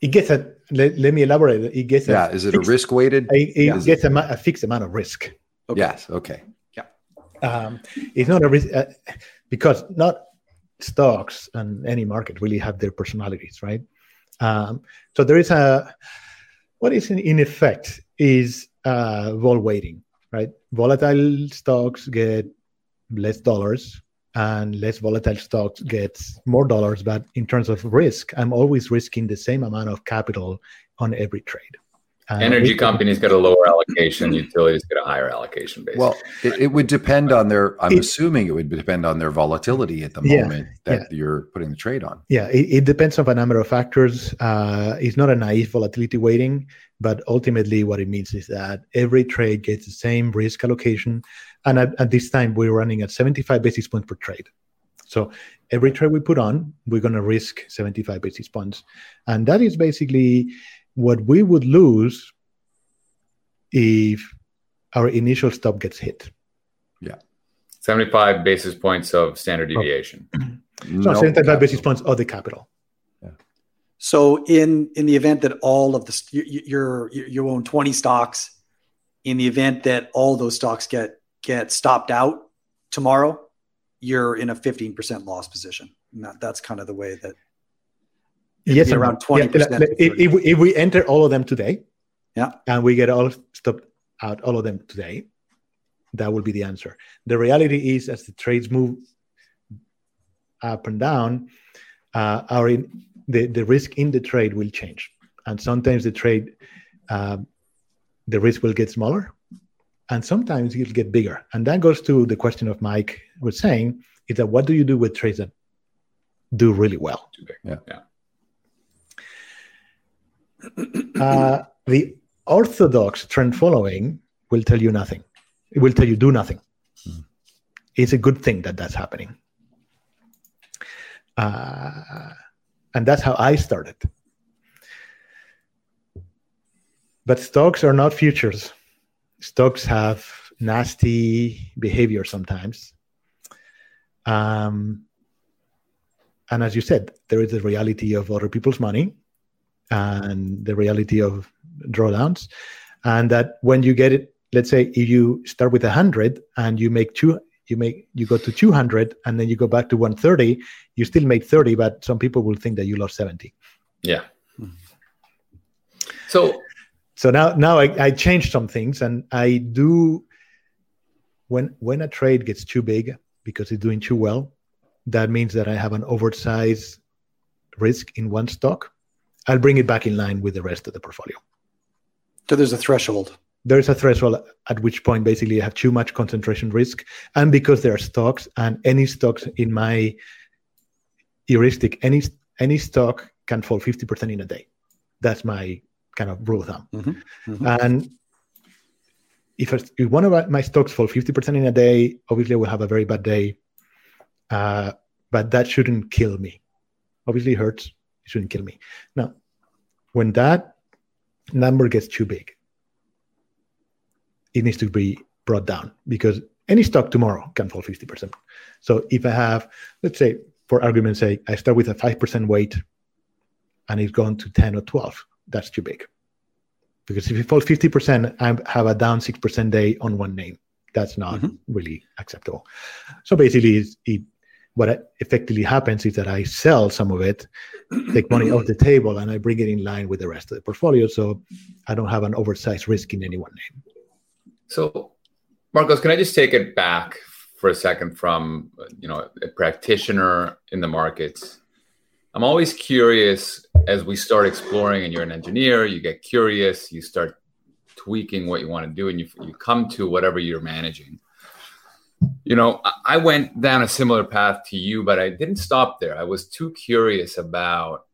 It gets a. Let, let me elaborate. It gets. Yeah. A is it fixed, a risk weighted? It, it yeah. gets a, a, fixed amount of risk. Okay. Yes. Okay. Yeah. Um, it's not a risk uh, because not stocks and any market really have their personalities, right? Um, so there is a what is in, in effect is uh, vol weighting, right? Volatile stocks get less dollars and less volatile stocks get more dollars but in terms of risk i'm always risking the same amount of capital on every trade uh, energy companies get a lower allocation utilities get a higher allocation basically. well it, it would depend on their i'm it, assuming it would depend on their volatility at the moment yeah, that yeah. you're putting the trade on yeah it, it, depends on a number of factors uh, it's not a naive volatility weighting but ultimately what it means is that every trade gets the same risk allocation and at, at this time, we're running at 75 basis points per trade. So every trade we put on, we're going to risk 75 basis points. And that is basically what we would lose if our initial stop gets hit. Yeah. 75 basis points of standard oh. deviation. Oh. so 75 basis points of the capital. Yeah. So in in the event that all of the you, you're you own 20 stocks, in the event that all those stocks get get stopped out tomorrow, you're in a 15% loss position. That, that's kind of the way that yes, around 20%. If, if, we, if we enter all of them today, yeah, and we get all stopped out all of them today, that will be the answer. The reality is, as the trades move up and down, uh, our in, the the risk in the trade will change, and sometimes the trade, uh, the risk will get smaller, and sometimes it'll get bigger. And that goes to the question of Mike was saying is that what do you do with trades that do really well? Yeah. yeah. Uh, the orthodox trend following will tell you nothing. It will tell you do nothing. Mm. It's a good thing that that's happening. Uh, and that's how I started. But stocks are not futures stocks have nasty behavior sometimes. Um, and as you said, there is the reality of other people's money and the reality of drawdowns. And that when you get it, let's say if you start with 100 and you make two, you make you go to 200 and then you go back to 130, you still made 30, but some people will think that you lost 70. Yeah. Hmm. So so now now I, I changed some things and I do when when a trade gets too big because it's doing too well, that means that I have an oversized risk in one stock. I'll bring it back in line with the rest of the portfolio. So there's a threshold. There's a threshold at which point basically I have too much concentration risk. And because there are stocks and any stocks in my heuristic, any any stock can fall 50% in a day. That's my kind of rule of thumb. Mm-hmm. Mm-hmm. And if, if one of my stocks fall 50% in a day, obviously I will have a very bad day. Uh, but that shouldn't kill me. Obviously, it hurts. It shouldn't kill me. Now, when that number gets too big, it needs to be brought down because any stock tomorrow can fall 50%. So if I have, let's say, for argument's sake, I start with a 5% weight and it's gone to 10 or 12, that's too big. Because if it falls 50%, I have a down 6% day on one name. That's not mm-hmm. really acceptable. So basically, it, what effectively happens is that I sell some of it, take money off the table, and I bring it in line with the rest of the portfolio. So I don't have an oversized risk in any one name. So, Marcos, can I just take it back for a second from you know a practitioner in the markets? I'm always curious as we start exploring, and you're an engineer, you get curious, you start tweaking what you want to do, and you you come to whatever you're managing. You know, I went down a similar path to you, but I didn't stop there. I was too curious about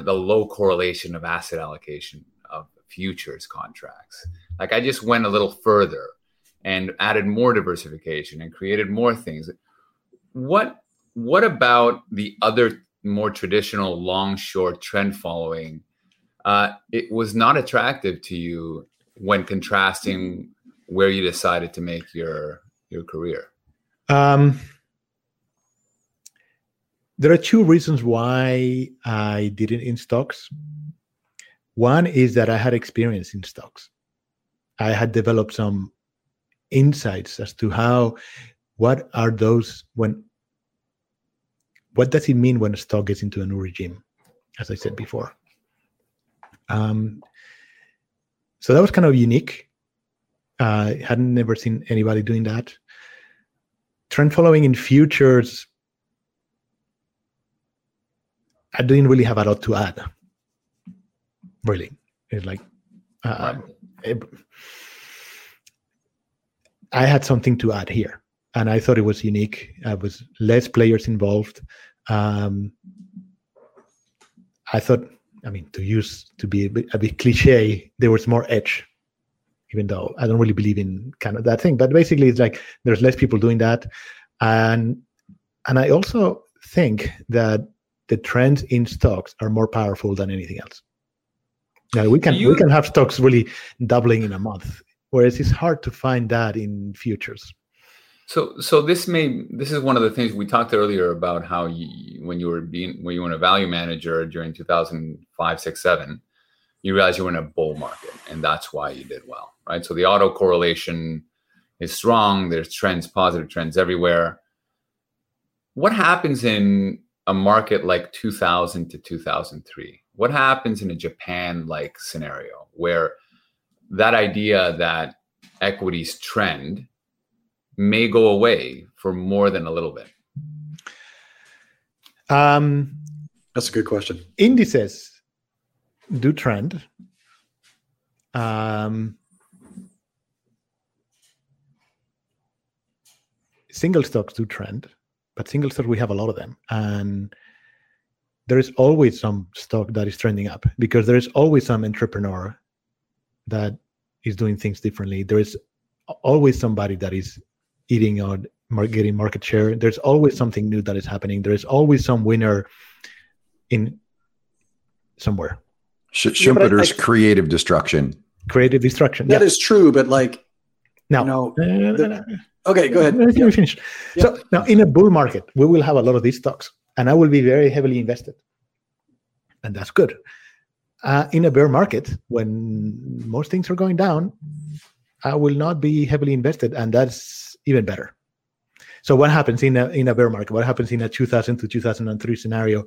the low correlation of asset allocation of futures contracts. Like I just went a little further and added more diversification and created more things. What what about the other more traditional long short trend following? Uh, it was not attractive to you when contrasting where you decided to make your your career. Um, there are two reasons why I didn't in stocks. One is that I had experience in stocks. I had developed some insights as to how, what are those when, what does it mean when a stock gets into a new regime, as I said before. Um, so that was kind of unique. I uh, hadn't never seen anybody doing that. Trend following in futures, I didn't really have a lot to add. Really, it's like uh, it, I had something to add here, and I thought it was unique. I was less players involved. Um, I thought, I mean, to use to be a bit, a bit cliche, there was more edge, even though I don't really believe in kind of that thing. But basically, it's like there's less people doing that, and and I also think that the trends in stocks are more powerful than anything else. Now we can you, we can have stocks really doubling in a month whereas it's hard to find that in futures so so this may this is one of the things we talked earlier about how you, when you were being when you were a value manager during 2005 6 7 you realize you were in a bull market and that's why you did well right so the auto correlation is strong there's trends positive trends everywhere what happens in a market like 2000 to 2003 what happens in a japan like scenario where that idea that equities trend may go away for more than a little bit? Um, That's a good question. Indices do trend. Um, single stocks do trend, but single stocks we have a lot of them, and there is always some stock that is trending up because there is always some entrepreneur that is doing things differently. There is always somebody that is eating out, getting market share. There's always something new that is happening. There is always some winner in somewhere. Schumpeter's yeah, creative destruction. Creative destruction. That yeah. is true, but like now, no, the, okay, go ahead. Let me finish. So now, in a bull market, we will have a lot of these stocks, and I will be very heavily invested, and that's good uh, in a bear market when most things are going down, I will not be heavily invested, and that's even better. So, what happens in a in a bear market? What happens in a 2000 to 2003 scenario?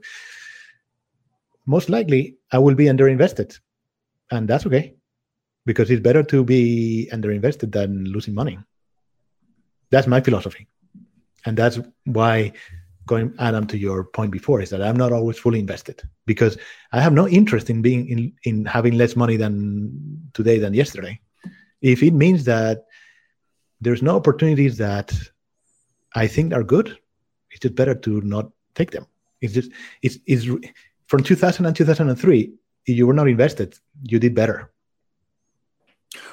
Most likely, I will be underinvested, and that's okay, because it's better to be underinvested than losing money. That's my philosophy, and that's why going Adam to your point before is that I'm not always fully invested because I have no interest in being in, in having less money than today than yesterday. If it means that there's no opportunities that I think are good, it's just better to not take them. It's just it's it's from 2000 and 2003. If you were not invested, you did better.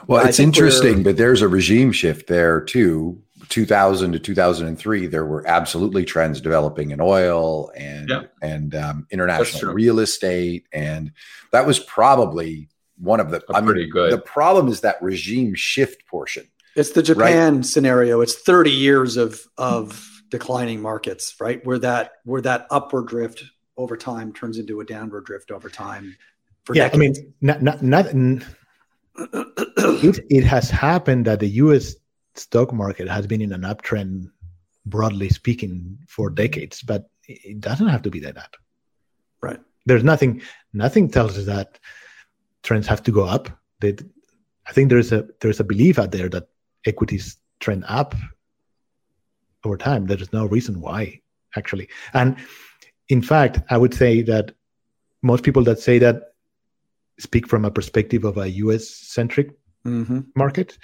Well, it's interesting, but there's a regime shift there too 2000 to 2003, there were absolutely trends developing in oil and yeah. and um, international real estate, and that was probably one of the. I mean, good. The problem is that regime shift portion. It's the Japan right? scenario. It's 30 years of of declining markets, right? Where that where that upward drift over time turns into a downward drift over time. yeah, decades. I mean, not, not, not it, it has happened that the U.S stock market has been in an uptrend, broadly speaking, for decades, but it doesn't have to be like that. Right. There's nothing. Nothing tells us that trends have to go up. They, I think there's a there's a belief out there that equities trend up over time. There is no reason why, actually. And in fact, I would say that most people that say that speak from a perspective of a US centric mm-hmm. market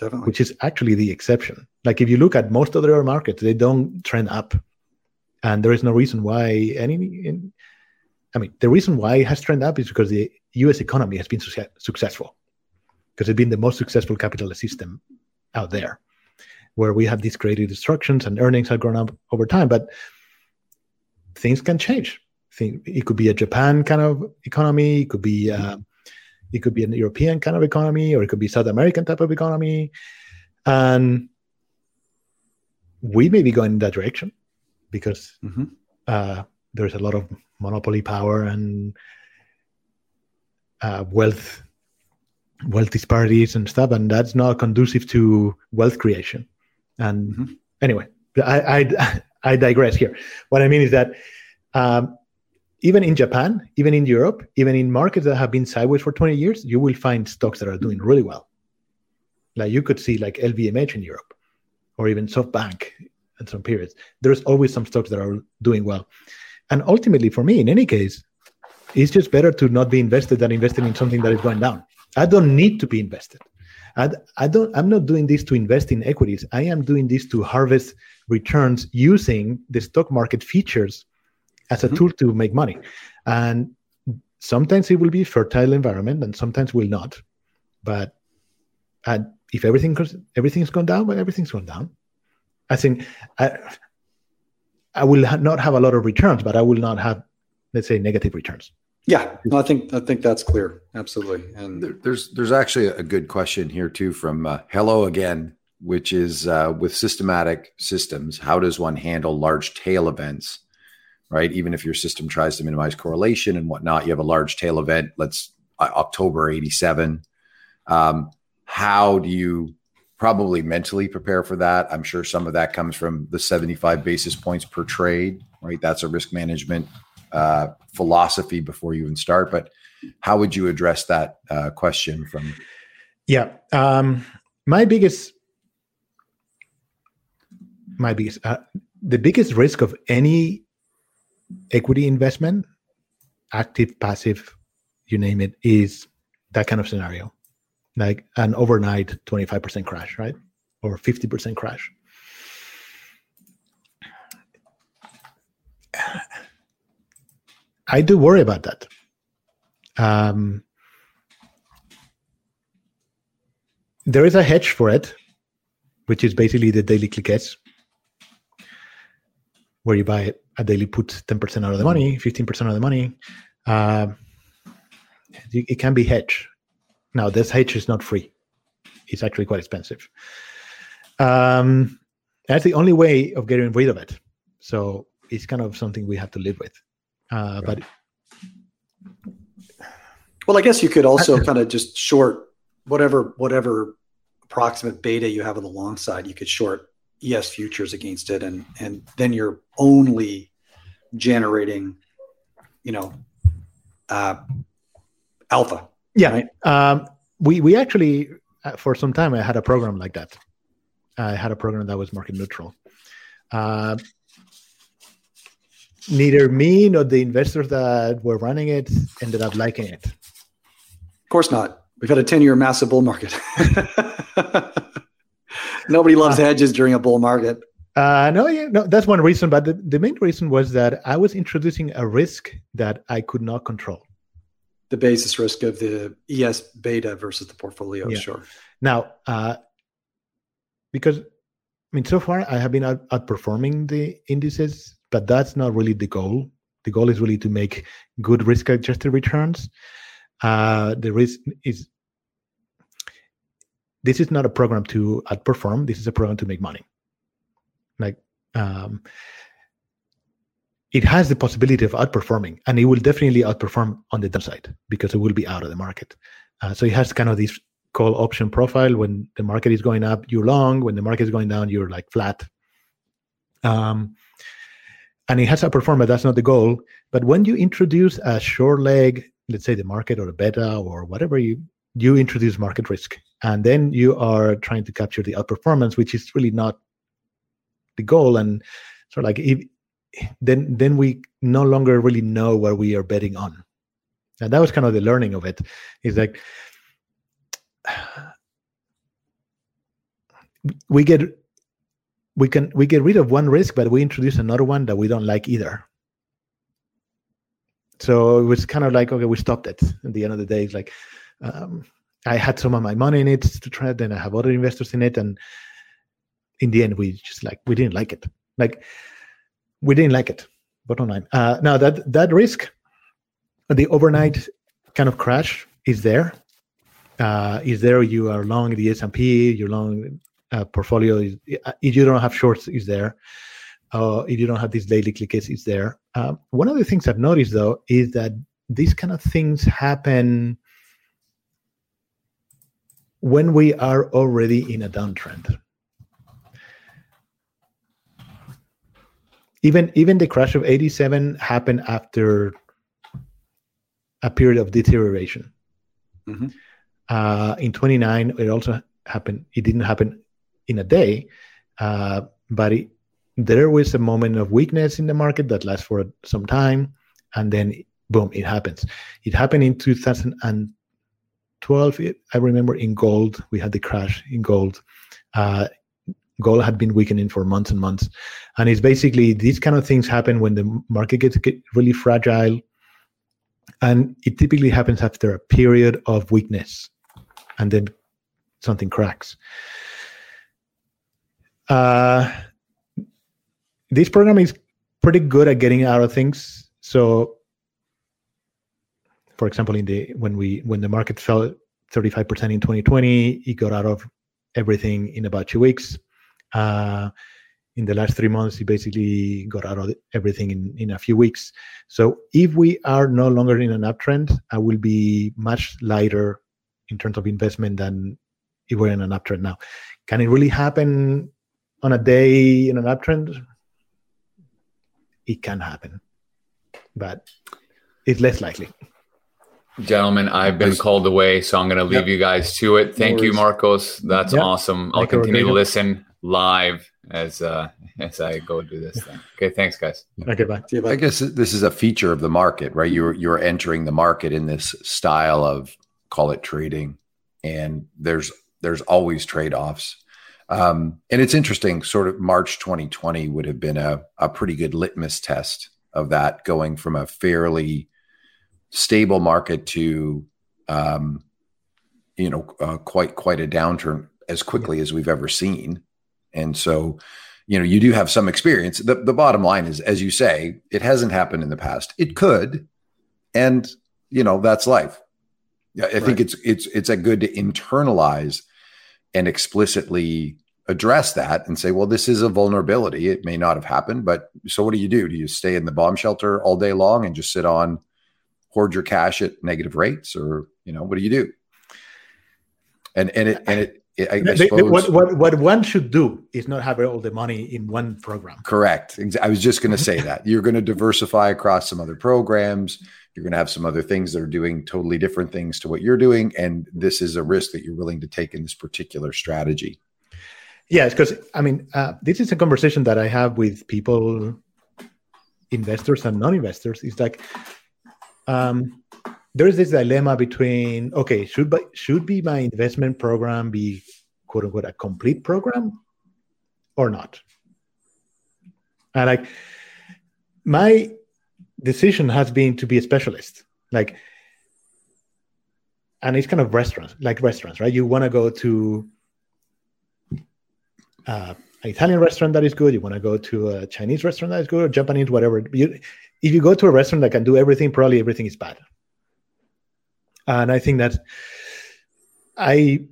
Definitely. which is actually the exception. Like if you look at most other markets, they don't trend up, and there is no reason why any. In, I mean, the reason why it has trended up is because the U.S. economy has been su- successful, because it's been the most successful capitalist system out there, where we have these creative destructions and earnings have grown up over time. But things can change. Think it could be a Japan kind of economy. It could be. Uh, it could be an European kind of economy, or it could be South American type of economy, and we may be going in that direction because mm-hmm. uh, there's a lot of monopoly power and uh, wealth wealth disparities and stuff, and that's not conducive to wealth creation. And mm-hmm. anyway, I, I I digress here. What I mean is that um, even in Japan, even in Europe, even in markets that have been sideways for 20 years, you will find stocks that are doing really well. Like you could see like LVMH in Europe or even SoftBank in some periods. There's always some stocks that are doing well. And ultimately, for me, in any case, it's just better to not be invested than invested in something that is going down. I don't need to be invested. I, I don't. I'm not doing this to invest in equities. I am doing this to harvest returns using the stock market features as a mm-hmm. tool to make money. And sometimes it will be fertile environment and sometimes will not. But and if everything everything's gone down, well, everything's gone down. I think I, I will ha- not have a lot of returns, but I will not have, let's say, negative returns. Yeah, no, I think I think that's clear. Absolutely. And there, there's there's actually a good question here too from uh, Hello again, which is uh, with systematic systems, how does one handle large tail events right? Even if your system tries to minimize correlation and whatnot, you have a large tail event. Let's uh, October 87. Um, how do you probably mentally prepare for that? I'm sure some of that comes from the 75 basis points per trade, right? That's a risk management uh, philosophy before you even start. But how would you address that uh, question from? Yeah. Um, my biggest, my biggest, uh, the biggest risk of any equity investment, active, passive, you name it, is that kind of scenario, like an overnight 25% crash, right? Or 50% crash. I do worry about that. Um, there is a hedge for it, which is basically the daily cliquets, where you buy a daily put 10% out of the money, 15% of the money. Uh, it can be hedged. Now, this hedge is not free. It's actually quite expensive. Um, that's the only way of getting rid of it. So it's kind of something we have to live with. Uh, right. But well, I guess you could also kind of just short whatever whatever approximate beta you have on the long side. You could short ES futures against it, and and then you're only generating, you know, uh, alpha. Yeah. Right? Um, we we actually uh, for some time I had a program like that, I had a program that was market neutral. Uh, neither me nor the investors that were running it ended up liking it. Of course not. We've had a 10 year massive bull market. Nobody loves uh, hedges during a bull market. Uh, no, yeah, no, that's one reason. But the, the main reason was that I was introducing a risk that I could not control. The basis risk of the ES beta versus the portfolio, yeah. sure. Now, uh, because I mean, so far I have been out, outperforming the indices, but that's not really the goal. The goal is really to make good risk-adjusted returns. Uh, the risk is this is not a program to outperform. This is a program to make money. Like um, it has the possibility of outperforming, and it will definitely outperform on the downside because it will be out of the market. Uh, so it has kind of this call option profile. When the market is going up, you're long. When the market is going down, you're like flat. Um, and it has outperformed, but that's not the goal. But when you introduce a short leg, let's say the market or a beta or whatever you you introduce market risk, and then you are trying to capture the outperformance, which is really not the goal. And sort of like if, then then we no longer really know where we are betting on. And that was kind of the learning of it. Is like we get we can we get rid of one risk, but we introduce another one that we don't like either. So it was kind of like okay, we stopped it. At the end of the day, it's like um, I had some of my money in it to try. Then I have other investors in it, and in the end, we just like we didn't like it. Like we didn't like it. Bottom line. Uh, now that that risk, the overnight kind of crash is there. Uh, is there? You are long the S and P. You're long uh, portfolio. Is, uh, if you don't have shorts, is there? Uh, if you don't have these daily cliquets, is there? Uh, one of the things I've noticed though is that these kind of things happen when we are already in a downtrend. Even even the crash of 87 happened after a period of deterioration. Mm-hmm. Uh, in 29, it also happened. It didn't happen in a day, uh, but it, there was a moment of weakness in the market that lasts for some time, and then boom, it happens. It happened in 2000 and 12, I remember in gold, we had the crash in gold. Uh, gold had been weakening for months and months. And it's basically these kind of things happen when the market gets really fragile. And it typically happens after a period of weakness. And then something cracks. Uh, this program is pretty good at getting out of things. So for example, in the when we when the market fell 35% in 2020, it got out of everything in about two weeks. Uh, in the last three months, he basically got out of everything in, in a few weeks. So if we are no longer in an uptrend, I will be much lighter in terms of investment than if we're in an uptrend now. Can it really happen on a day in an uptrend? It can happen, but it's less likely. Gentlemen, I've been called away, so I'm going to leave yep. you guys to it. Thank no you, Marcos. That's yep. awesome. I'll continue to listen live as uh, as I go do this thing. Okay, thanks, guys. Okay, bye. You, bye. I guess this is a feature of the market, right? You're you're entering the market in this style of call it trading, and there's there's always trade offs. Um, and it's interesting. Sort of March 2020 would have been a a pretty good litmus test of that, going from a fairly stable market to um, you know uh, quite quite a downturn as quickly as we've ever seen. And so you know you do have some experience. The, the bottom line is as you say it hasn't happened in the past. It could and you know that's life. I right. think it's it's it's a good to internalize and explicitly address that and say well this is a vulnerability. It may not have happened but so what do you do? Do you stay in the bomb shelter all day long and just sit on hoard your cash at negative rates, or you know, what do you do? And and it and it. I, I suppose, what, what what one should do is not have all the money in one program. Correct. I was just going to say that you're going to diversify across some other programs. You're going to have some other things that are doing totally different things to what you're doing, and this is a risk that you're willing to take in this particular strategy. Yes, because I mean, uh, this is a conversation that I have with people, investors and non-investors. It's like um, there is this dilemma between okay, should should be my investment program be quote unquote a complete program or not? And like my decision has been to be a specialist, like, and it's kind of restaurants, like restaurants, right? You want to go to uh, an Italian restaurant that is good, you want to go to a Chinese restaurant that is good, or Japanese, whatever. You, if you go to a restaurant that can do everything, probably everything is bad. And I think that I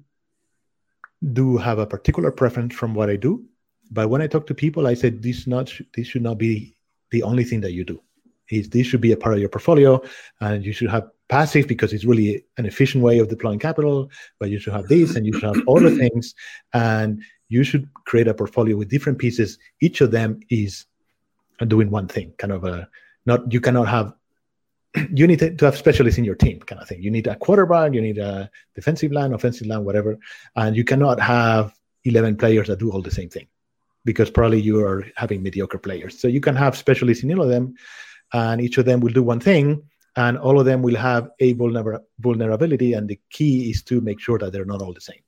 do have a particular preference from what I do, but when I talk to people, I said this not this should not be the only thing that you do. Is this should be a part of your portfolio, and you should have passive because it's really an efficient way of deploying capital. But you should have this, and you should have other things, and you should create a portfolio with different pieces. Each of them is doing one thing, kind of a not. You cannot have. You need to, to have specialists in your team, kind of thing. You need a quarterback, you need a defensive line, offensive line, whatever, and you cannot have eleven players that do all the same thing, because probably you are having mediocre players. So you can have specialists in all of them, and each of them will do one thing, and all of them will have a vulner- vulnerability. And the key is to make sure that they're not all the same.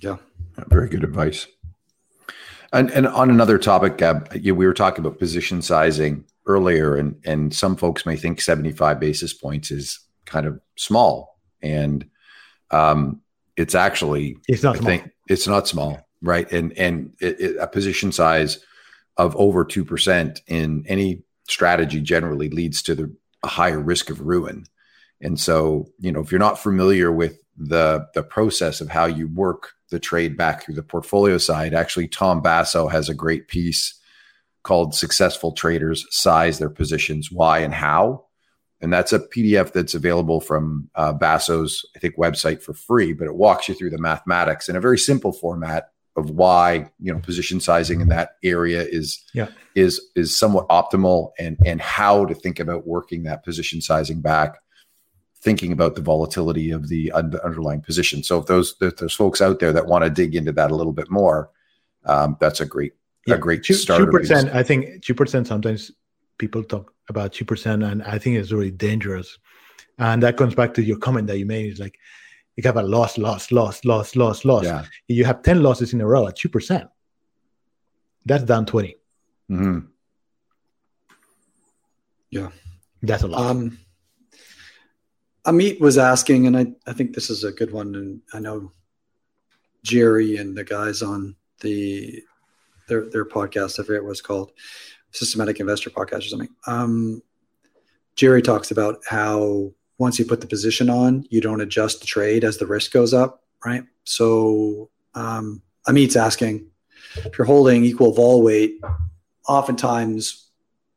Yeah. Very good advice. And and on another topic, Gab, you, we were talking about position sizing earlier, and and some folks may think 75 basis points is kind of small, and um, it's actually It's not I small. think it's not small, right? And and it, it, a position size of over two percent in any strategy generally leads to the a higher risk of ruin. And so, you know, if you're not familiar with the the process of how you work the trade back through the portfolio side, actually Tom Basso has a great piece called Successful Traders Size Their Positions, Why and How. And that's a PDF that's available from uh, Basso's, I think, website for free, but it walks you through the mathematics in a very simple format of why you know position sizing in that area is Yeah. is is somewhat optimal and and how to think about working that position sizing back thinking about the volatility of the underlying position so if those if there's folks out there that want to dig into that a little bit more um, that's a great a great two, starter Two percent. I think two percent. Sometimes people talk about two percent, and I think it's really dangerous. And that comes back to your comment that you made. Is like you have a loss, loss, loss, loss, loss, loss. yeah You have ten losses in a row at two percent. That's down twenty. Mhm. Yeah, that's a lot. Um, Amit was asking, and I, I think this is a good one, and I know Jerry and the guys on the their their podcast, I forget what it's called, Systematic Investor Podcast or something. Um, Jerry talks about how once you put the position on, you don't adjust the trade as the risk goes up, right? So um, Amit's asking if you're holding equal vol weight, oftentimes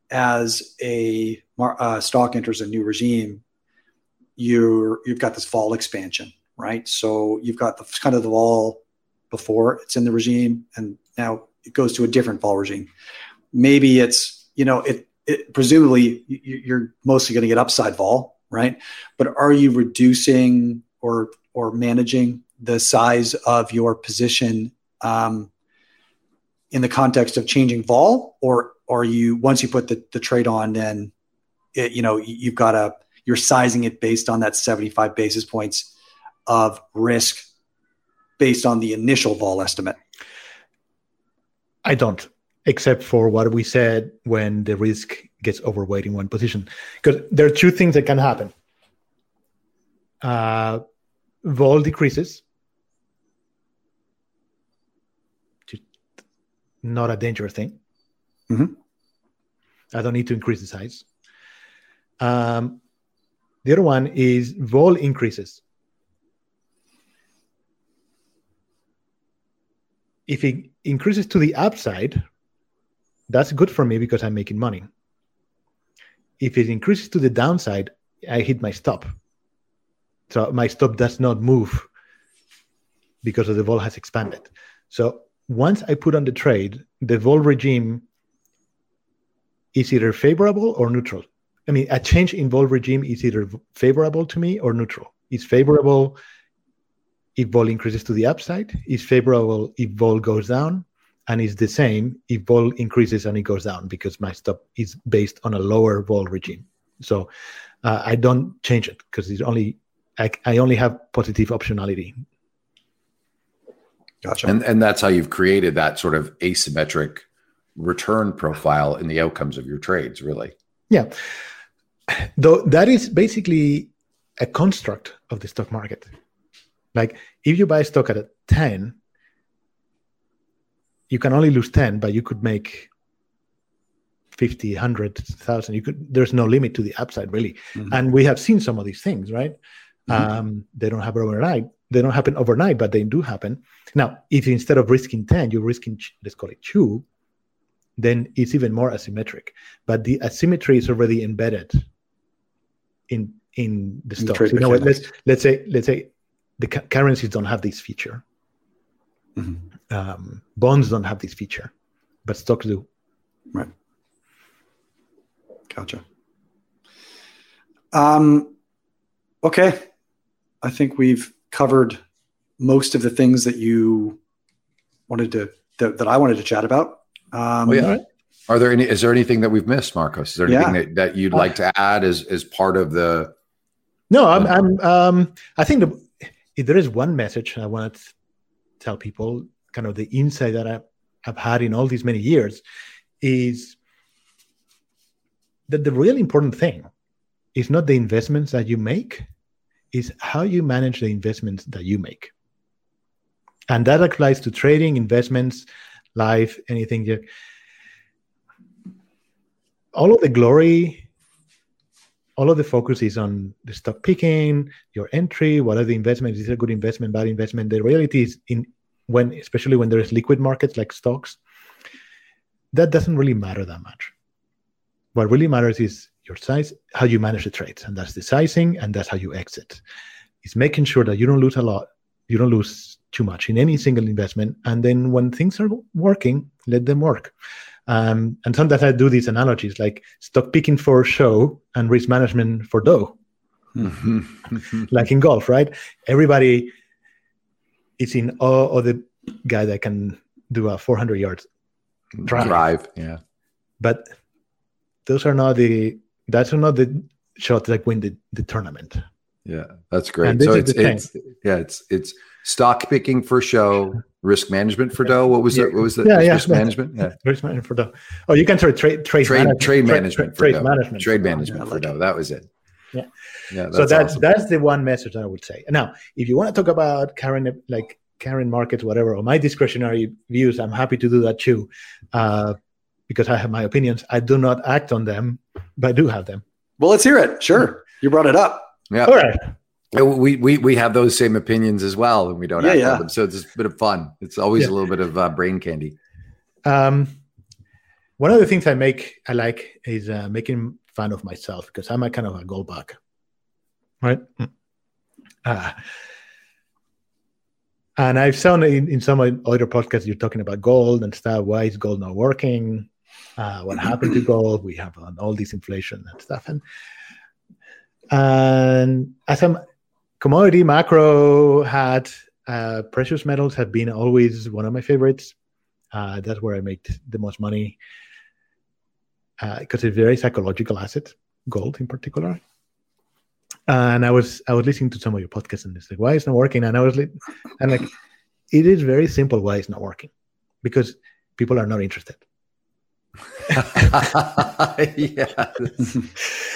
as a uh, stock enters a new regime, you're you've got this vol expansion, right? So you've got the kind of the vol before it's in the regime, and now it goes to a different vol regime. Maybe it's you know it, it presumably you- you're mostly going to get upside vol, right? But are you reducing or or managing the size of your position um, in the context of changing vol, or or you once you put the, the trade on, then it, you know you- you've got a you're sizing it based on that 75 basis points of risk based on the initial vol estimate. I don't, except for what we said when the risk gets overweight in one position. Because there are two things that can happen. Uh, vol decreases. Not a dangerous thing. Mhm. I don't need to increase the size. Um, the other one is vol increases. if it increases to the upside, that's good for me because I'm making money. If it increases to the downside, I hit my stop. So my stop does not move because the vol has expanded. So once I put on the trade, the vol regime is either favorable or neutral. I mean, a change in vol regime is either favorable to me or neutral. It's favorable if vol increases to the upside, It's favorable if vol goes down, and it's the same if vol increases and it goes down because my stop is based on a lower vol regime. So uh, I don't change it because it's only I, I only have positive optionality. Gotcha. And and that's how you've created that sort of asymmetric return profile in the outcomes of your trades, really. Yeah. Though that is basically a construct of the stock market. Like if you buy stock at a 10, you can only lose 10, but you could make 50, 100,000. You could, there's no limit to the upside really. Mm-hmm. And we have seen some of these things, right? Mm-hmm. Um, they don't happen overnight. They don't happen overnight, but they do happen. Now, if instead of risking 10, you're risking, let's call it two, then it's even more asymmetric. But the asymmetry is already embedded in in the stocks. You know what? Let's let's say let's say the cu- currencies don't have this feature. Mm-hmm. Um, bonds don't have this feature, but stocks do. Right. Gotcha. Um, okay, I think we've covered most of the things that you wanted to that, that I wanted to chat about. Um, oh, yeah. Are there any? Is there anything that we've missed, Marcos? Is there anything yeah. that, that you'd like to add as as part of the? No, I'm. I'm um, I think the, if there is one message I want to tell people, kind of the insight that I've, I've had in all these many years, is that the really important thing is not the investments that you make, is how you manage the investments that you make. And that applies to trading, investments, life, anything. All of the glory, all of the focus is on the stock picking, your entry, what are the investments, is it a good investment, bad investment? The reality is in when, especially when there's liquid markets like stocks, that doesn't really matter that much. What really matters is your size, how you manage the trades, and that's the sizing, and that's how you exit. It's making sure that you don't lose a lot, you don't lose too much in any single investment. And then when things are working, let them work. Um, and sometimes I do these analogies like stock picking for show and risk management for dough. like in golf, right? Everybody is in awe of the guy that can do a 400 yards drive. drive. Yeah. But those are not the, that's not the shots that win the, the tournament. Yeah, that's great. And So it's, it's yeah, it's it's stock picking for show, risk management for dough. What was yeah. it? What was it? Yeah, yeah, risk management. Yeah, risk management for dough. Oh, you can trade trade trade trade, management, trade management trade, trade management trade management for dough. That was it. Yeah, yeah. That's so that's awesome. that's the one message I would say. Now, if you want to talk about current like current markets, whatever, or my discretionary views, I'm happy to do that too, uh, because I have my opinions. I do not act on them, but I do have them. Well, let's hear it. Sure, you brought it up. Yeah. All right. We, we we have those same opinions as well, and we don't yeah, yeah. them. So it's a bit of fun. It's always yeah. a little bit of uh, brain candy. Um, one of the things I make I like is uh, making fun of myself because I'm a kind of a gold bug, right? Uh, and I've seen in, in some other podcasts you're talking about gold and stuff. Why is gold not working? Uh, what happened to gold? We have all this inflation and stuff, and and as I'm commodity macro had uh, precious metals have been always one of my favorites. Uh, that's where I make the most money because uh, it's a very psychological asset, gold in particular. And I was I was listening to some of your podcasts and it's like, why is not working? And I was like, and like, it is very simple why it's not working, because people are not interested. yes.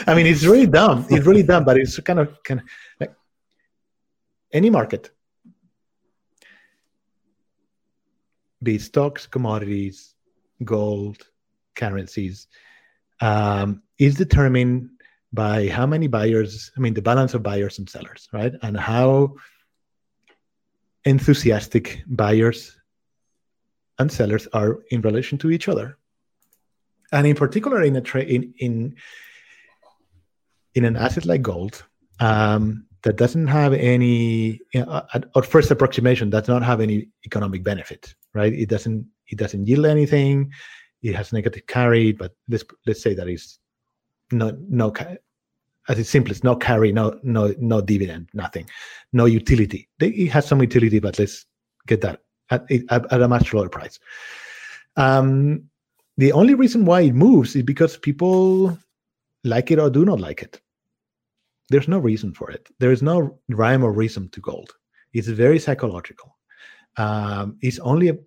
I mean, it's really dumb. It's really dumb, but it's kind of kind of like any market, be it stocks, commodities, gold, currencies, um, is determined by how many buyers. I mean, the balance of buyers and sellers, right? And how enthusiastic buyers and sellers are in relation to each other and in particular in a tra- in in in an asset like gold um, that doesn't have any uh, at, first approximation does not have any economic benefit right it doesn't it doesn't yield anything it has negative carry but let's let's say that is not no as its simplest, no carry, no no no dividend, nothing, no utility. It has some utility, but let's get that at, at, at a much lower price. Um, the only reason why it moves is because people like it or do not like it. There's no reason for it. There is no rhyme or reason to gold. It's very psychological. Um, it's only a,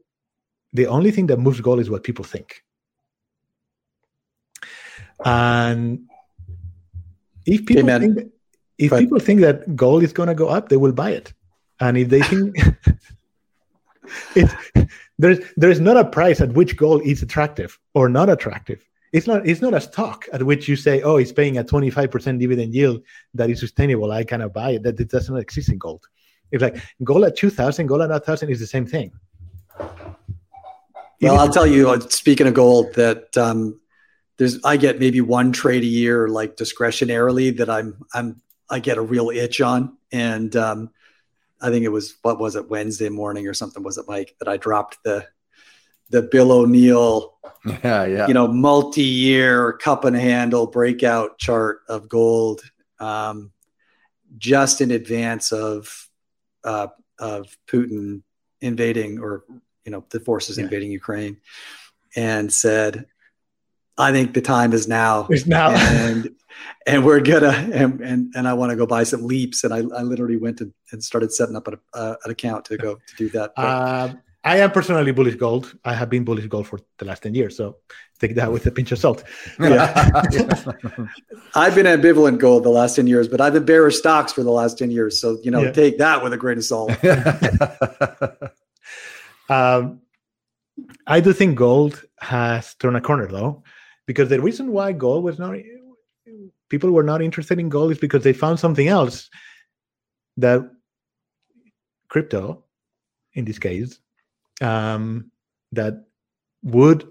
the only thing that moves gold is what people think. And if people think that, if But- people think that gold is going to go up, they will buy it. And if they think it's there's there's not a price at which gold is attractive or not attractive. It's not it's not a stock at which you say, oh, it's paying a 25% dividend yield that is sustainable. I cannot buy it. That it does not exist in gold. It's like gold at 2000, gold at 1000 is the same thing. Well, I'll tell you. uh, Speaking of gold, that um, there's I get maybe one trade a year, like discretionarily, that I'm I'm I get a real itch on, and um, I think it was what was it Wednesday morning or something was it Mike that I dropped the the Bill O'Neil Yeah, yeah. you know multi-year cup and handle breakout chart of gold um, just in advance of uh, of Putin invading or you know the forces Yeah. invading Ukraine and said I think the time is now It's now. and and we're gonna and and, and I want to go buy some leaps and I, I literally went and, and started setting up an, uh, an account to go to do that But- Uh, I am personally bullish gold. I have been bullish gold for the last 10 years. So take that with a pinch of salt. I've been ambivalent gold the last 10 years, but I've been bearish stocks for the last 10 years. So, you know, Yeah. take that with a grain of salt. Um, I do think gold has turned a corner though, because the reason why gold was not people were not interested in gold is because they found something else that crypto, in this case, um, that would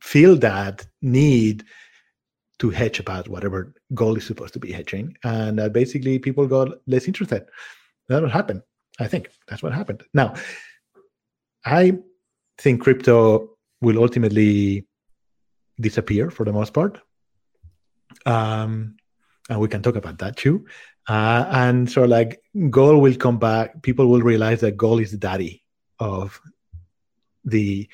feel that need to hedge about whatever goal is supposed to be hedging, and uh, basically people got less interested. That will happen. I think that's what happened. Now, I think crypto will ultimately disappear for the most part. Um, and we can talk about that too. Uh, and so, like, gold will come back. People will realize that gold is the daddy of the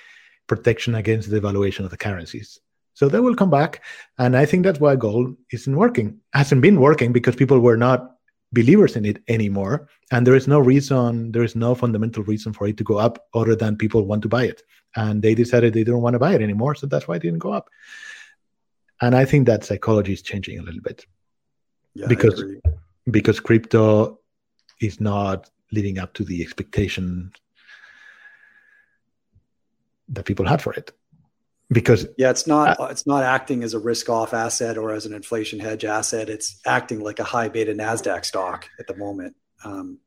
protection against the devaluation of the currencies. So they will come back. And I think that's why gold isn't working, hasn't been working because people were not believers in it anymore and there is no reason there is no fundamental reason for it to go up other than people want to buy it and they decided they don't want to buy it anymore so that's why it didn't go up and i think that psychology is changing a little bit Yeah, Because-. Because crypto is not living up to the expectation that people had for it because yeah, it's not it's not acting as a risk off asset or as an inflation hedge asset. It's acting like a high beta Nasdaq stock at the moment. Um,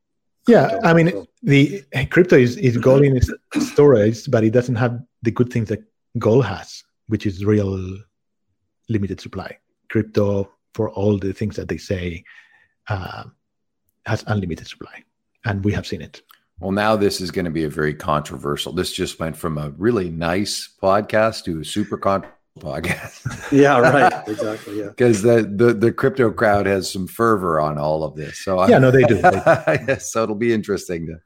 yeah i mean So- the crypto is, is gold in its storage but it doesn't have the good things that gold has which is real limited supply crypto for all the things that they say uh, has unlimited supply and we have seen it well, now this is going to be a very controversial. This just went from a really nice podcast to a super controversial podcast. yeah, right. Exactly. Yeah. because the, the the crypto crowd has some fervor on all of this. So I- Yeah, no, they do. They yes, so it'll be interesting to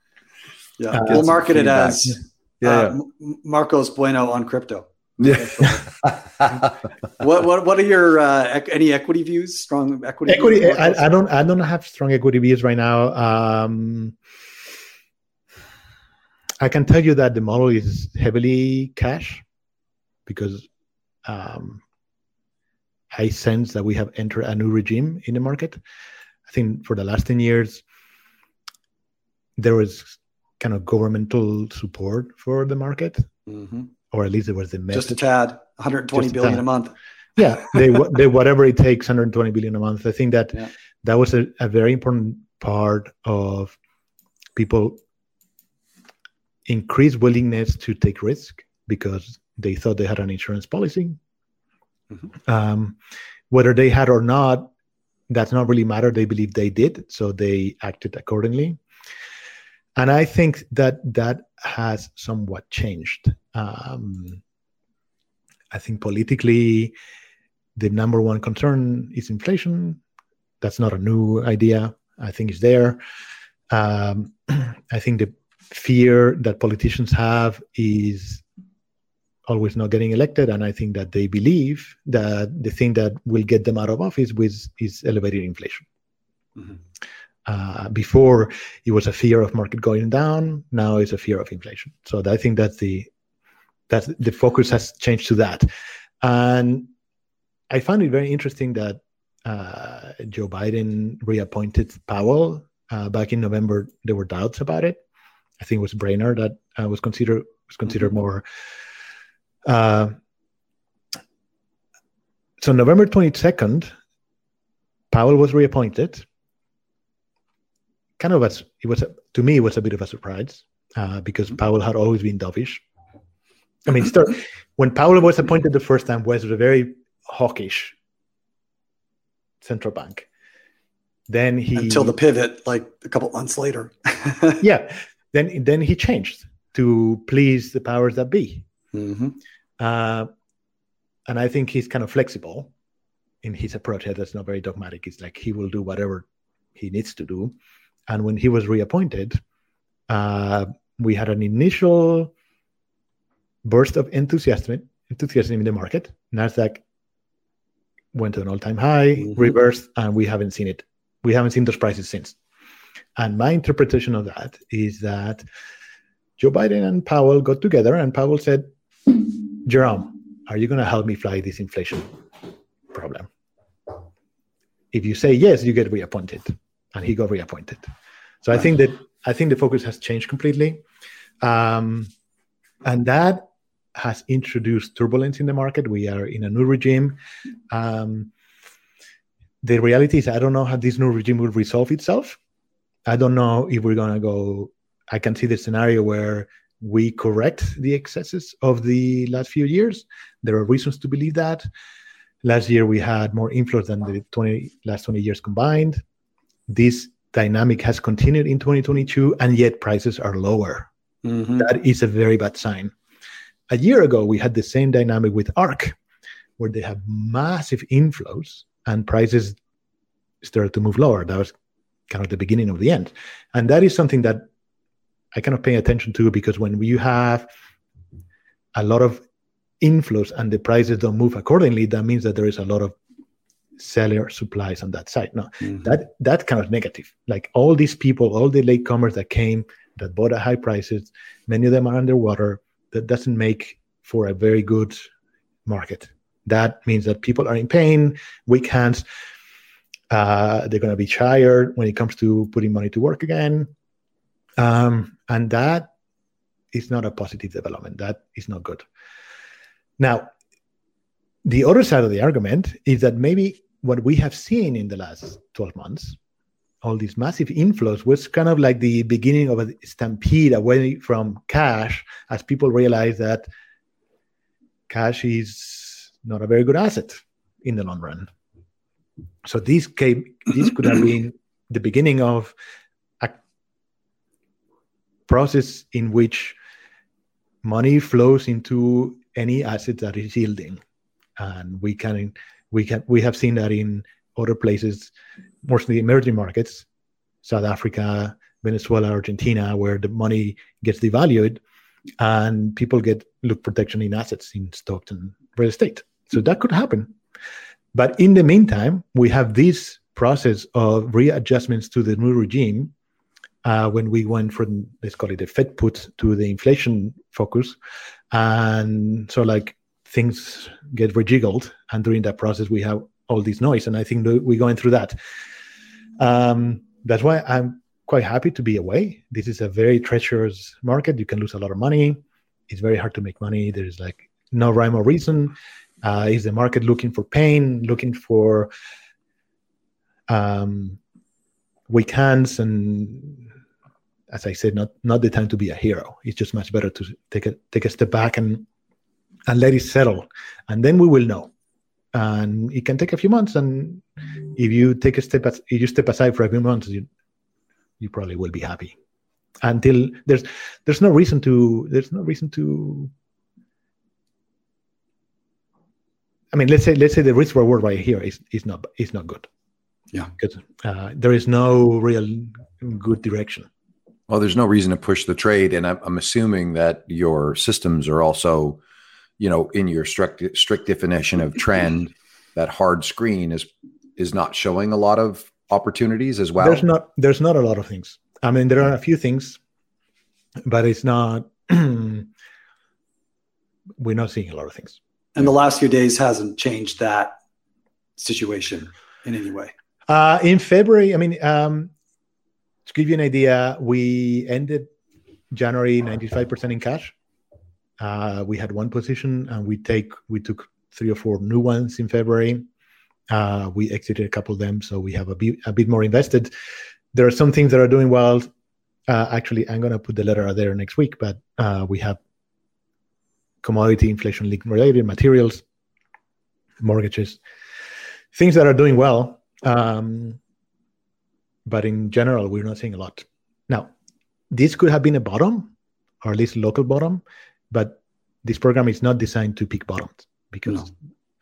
Yeah. Uh, we'll some market it as yeah. uh, M- Marcos Bueno on crypto. Yeah. What what what are your uh, any equity views? Strong equity. equity views, I, I don't i don't have strong equity views right now um i can tell you that the model is heavily cash because um i sense that we have entered a new regime in the market i think for the last 10 years there was kind of governmental support for the market Mhm. Or at least it was the Just a tad. 120 a billion tad. a month. yeah they they whatever it takes 120 billion a month i think that Yeah. that was a, a very important part of people increased willingness to take risk because they thought they had an insurance policy Mhm. um, whether they had or not that's not really matter they believe they did so they acted accordingly and i think that that has somewhat changed um, i think politically the number one concern is inflation. That's not a new idea. I think it's there. Um, I think the fear that politicians have is always not getting elected, and I think that they believe that the thing that will get them out of office was, is elevated inflation. Mm-hmm. Uh, before it was a fear of market going down, now it's a fear of inflation. So I think that's the that the focus has changed to that, and I found it very interesting that uh, Joe Biden reappointed Powell uh, back in November. There were doubts about it. I think it was Brainard that uh, was considered was considered more. Uh, so November twenty second, Powell was reappointed. Kind of as it was a, to me, it was a bit of a surprise uh, because. Powell had always been dovish. I mean, start, when Powell was appointed the first time, was a very hawkish central bank. Then he until the pivot, like a couple months later. yeah, then then he changed to please the powers that be. Mm-hmm. Uh, and I think he's kind of flexible in his approach. That's not very dogmatic. It's like he will do whatever he needs to do. And when he was reappointed, uh, we had an initial burst of enthusiasm enthusiasm in the market. Nasdaq went to an all-time high, mm-hmm. reversed, and we haven't seen it. We haven't seen those prices since. And my interpretation of that is that Joe Biden and Powell got together, and Powell said, Jerome, are you going to help me fly this inflation problem? If you say yes, you get reappointed, and he got reappointed. So I think that I think the focus has changed completely, um, and that has introduced turbulence in the market. We are in a new regime. Um, the reality is, I don't know how this new regime will resolve itself. I don't know if we're going to go. I can see the scenario where we correct the excesses of the last few years. There are reasons to believe that. Last year we had more inflows than the 20 last 20 years combined. This dynamic has continued in 2022, and yet prices are lower. Mm-hmm. That is a very bad sign. A year ago, we had the same dynamic with ARK, where they have massive inflows and prices started to move lower. That was kind of the beginning of the end. And that is something that I kind of pay attention to because when you have a lot of inflows and the prices don't move accordingly, that means that there is a lot of seller supplies on that side. No, mm-hmm. that that kind of negative. Like all these people, all the latecomers that came that bought at high prices, many of them are underwater that doesn't make for a very good market. That means that people are in pain, weak hands. Uh, they're going to be tired when it comes to putting money to work again. Um, and that is not a positive development. That is not good. Now, the other side of the argument is that maybe what we have seen in the last 12 months all these massive inflows was kind of like the beginning of a stampede away from cash as people realize that cash is not a very good asset in the long run. So this came this could have been the beginning of a process in which money flows into any asset that is yielding. And we can we can we have seen that in other places mostly emerging markets, South Africa, Venezuela, Argentina, where the money gets devalued and people get look protection in assets in stocks and real estate. So that could happen. But in the meantime, we have this process of readjustments to the new regime uh, when we went from let's call it the Fed put to the inflation focus, and so like things get rejiggled, and during that process we have all this noise, and I think we're going through that. Um, that's why I'm quite happy to be away. This is a very treacherous market. You can lose a lot of money. It's very hard to make money. There's like no rhyme or reason. Uh, is the market looking for pain, looking for um, weak hands, and as I said, not not the time to be a hero. It's just much better to take a take a step back and and let it settle, and then we will know and it can take a few months. And if you take a step, if you step aside for a few months, you you probably will be happy. Until there's there's no reason to there's no reason to I mean, let's say let's say the risk reward right here is is not is not good. Yeah. because uh, there is no real good direction. Well, there's no reason to push the trade, and I'm, I'm assuming that your systems are also, you know, in your strict strict definition of trend. that hard screen is is not showing a lot of opportunities as well. There's not there's not a lot of things. I mean, there are a few things, but it's not. we're not seeing a lot of things. And the last few days hasn't changed that situation in any way. Uh, in February, I mean, um, to give you an idea, we ended January 95% in cash. Uh, we had one position, and we take we took three or four new ones in February. Uh, we exited a couple of them, so we have a bit a bit more invested. There are some things that are doing well. Uh, actually, I'm going to put the letter out there next week, but uh, we have commodity inflation link related materials, mortgages, things that are doing well. Um, but in general, we're not seeing a lot. Now, this could have been a bottom, or at least a local bottom, but this program is not designed to pick bottoms because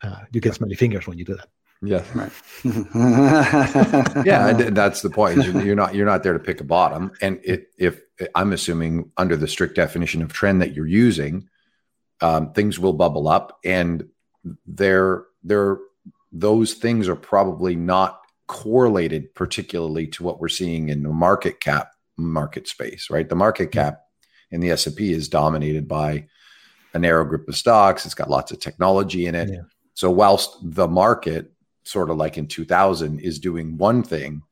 uh, you get smelly fingers when you do that. yeah, Right. yeah, and that's the point. You're, you're not you're not there to pick a bottom, and it, if I'm assuming under the strict definition of trend that you're using, um, things will bubble up, and they're they're those things are probably not correlated particularly to what we're seeing in the market cap market space, right? The market cap in the S&P is dominated by a narrow group of stocks. It's got lots of technology in it. Yeah. So whilst the market sort of like in 2000 is doing one thing,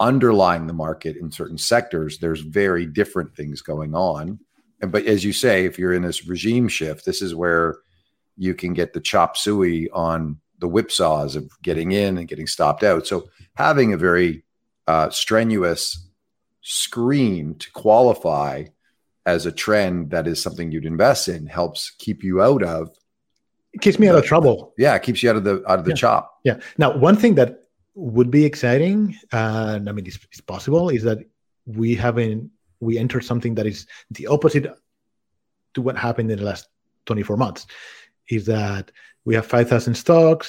underlying the market in certain sectors, there's very different things going on. And but as you say, if you're in this regime shift, this is where you can get the chop suey on the whipsaws of getting in and getting stopped out. So having a very uh, strenuous screen to qualify as a trend that is something you'd invest in helps keep you out of It keeps me out of trouble. yeah it keeps you out of the out of the Yeah. chop Yeah. Now, one thing that would be exciting, and I mean, it's, it's possible, is that we haven't we entered something that is the opposite to what happened in the last 24 months. Is that we have 5,000 stocks.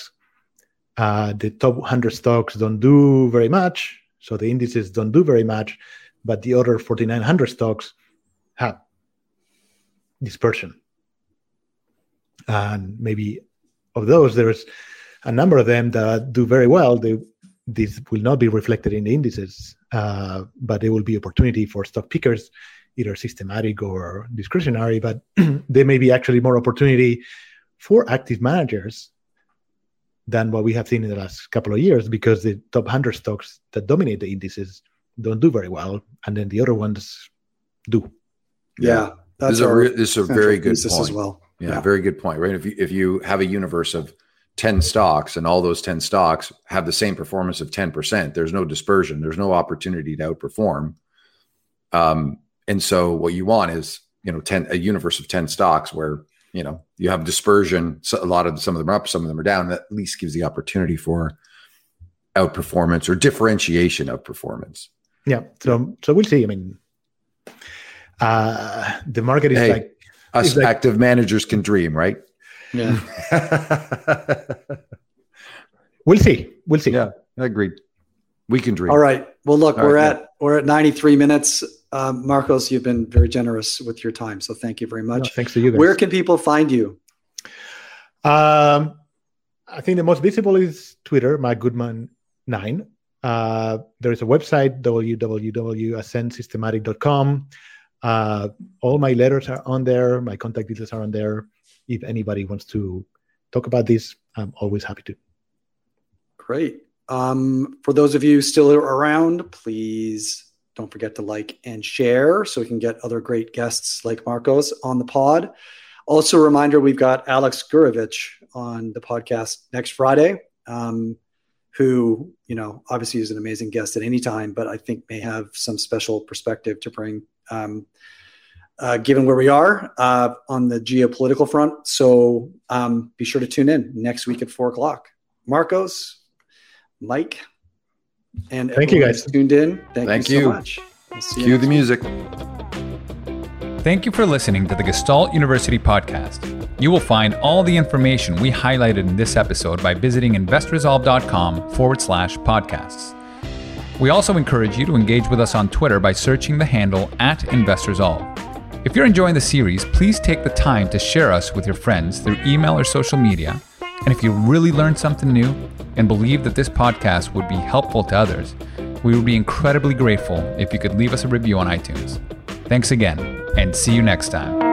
Uh, the top 100 stocks don't do very much, so the indices don't do very much, but the other 4,900 stocks have dispersion. And maybe of those, there's a number of them that do very well. They, this will not be reflected in the indices, uh, but there will be opportunity for stock pickers, either systematic or discretionary. But there may be actually more opportunity for active managers than what we have seen in the last couple of years because the top 100 stocks that dominate the indices don't do very well, and then the other ones do. Yeah. this is a, re- this is a very good point as well. yeah, very good point right if you if you have a universe of 10 stocks and all those 10 stocks have the same performance of 10% there's no dispersion there's no opportunity to outperform um, and so what you want is you know 10 a universe of 10 stocks where you know you have dispersion so a lot of some of them are up some of them are down that at least gives the opportunity for outperformance or differentiation of performance Yeah. So so we'll see. I mean, uh, the market is Hey. like us It's like- active managers can dream right Yeah. we'll see. We'll see. yeah agreed we can dream All right. Well, look, All we're right, at we're at 93 minutes. Um, Marcos, you've been very generous with your time, so thank you very No, much. thanks to you guys. Where can people find you? Um, I think the most visible is Twitter, my Goodman nine. Uh, there is a website www.ascentsystematic.com. Uh, all my letters are on there. My contact details are on there. If anybody wants to talk about this, I'm always happy to. Great. Um, for those of you still around, please don't forget to like and share so we can get other great guests like Marcos on the pod. Also, a reminder we've got Alex Gurevich on the podcast next Friday, um, who, you know, obviously is an amazing guest at any time, but I think may have some special perspective to bring. Um, uh, given where we are uh, on the geopolitical front. So um, be sure to tune in next week at four o'clock. Marcos, Mike, and Thank you, guys. who's tuned in. Thank, Thank you so much. We'll see you cue next the week. music Thank you for listening to the Gestalt University podcast. You will find all the information we highlighted in this episode by visiting investresolve.com forward slash podcasts. We also encourage you to engage with us on Twitter by searching the handle at InvestResolve. If you're enjoying the series, please take the time to share us with your friends through email or social media. And if you really learned something new and believe that this podcast would be helpful to others, we would be incredibly grateful if you could leave us a review on iTunes. Thanks again, and see you next time.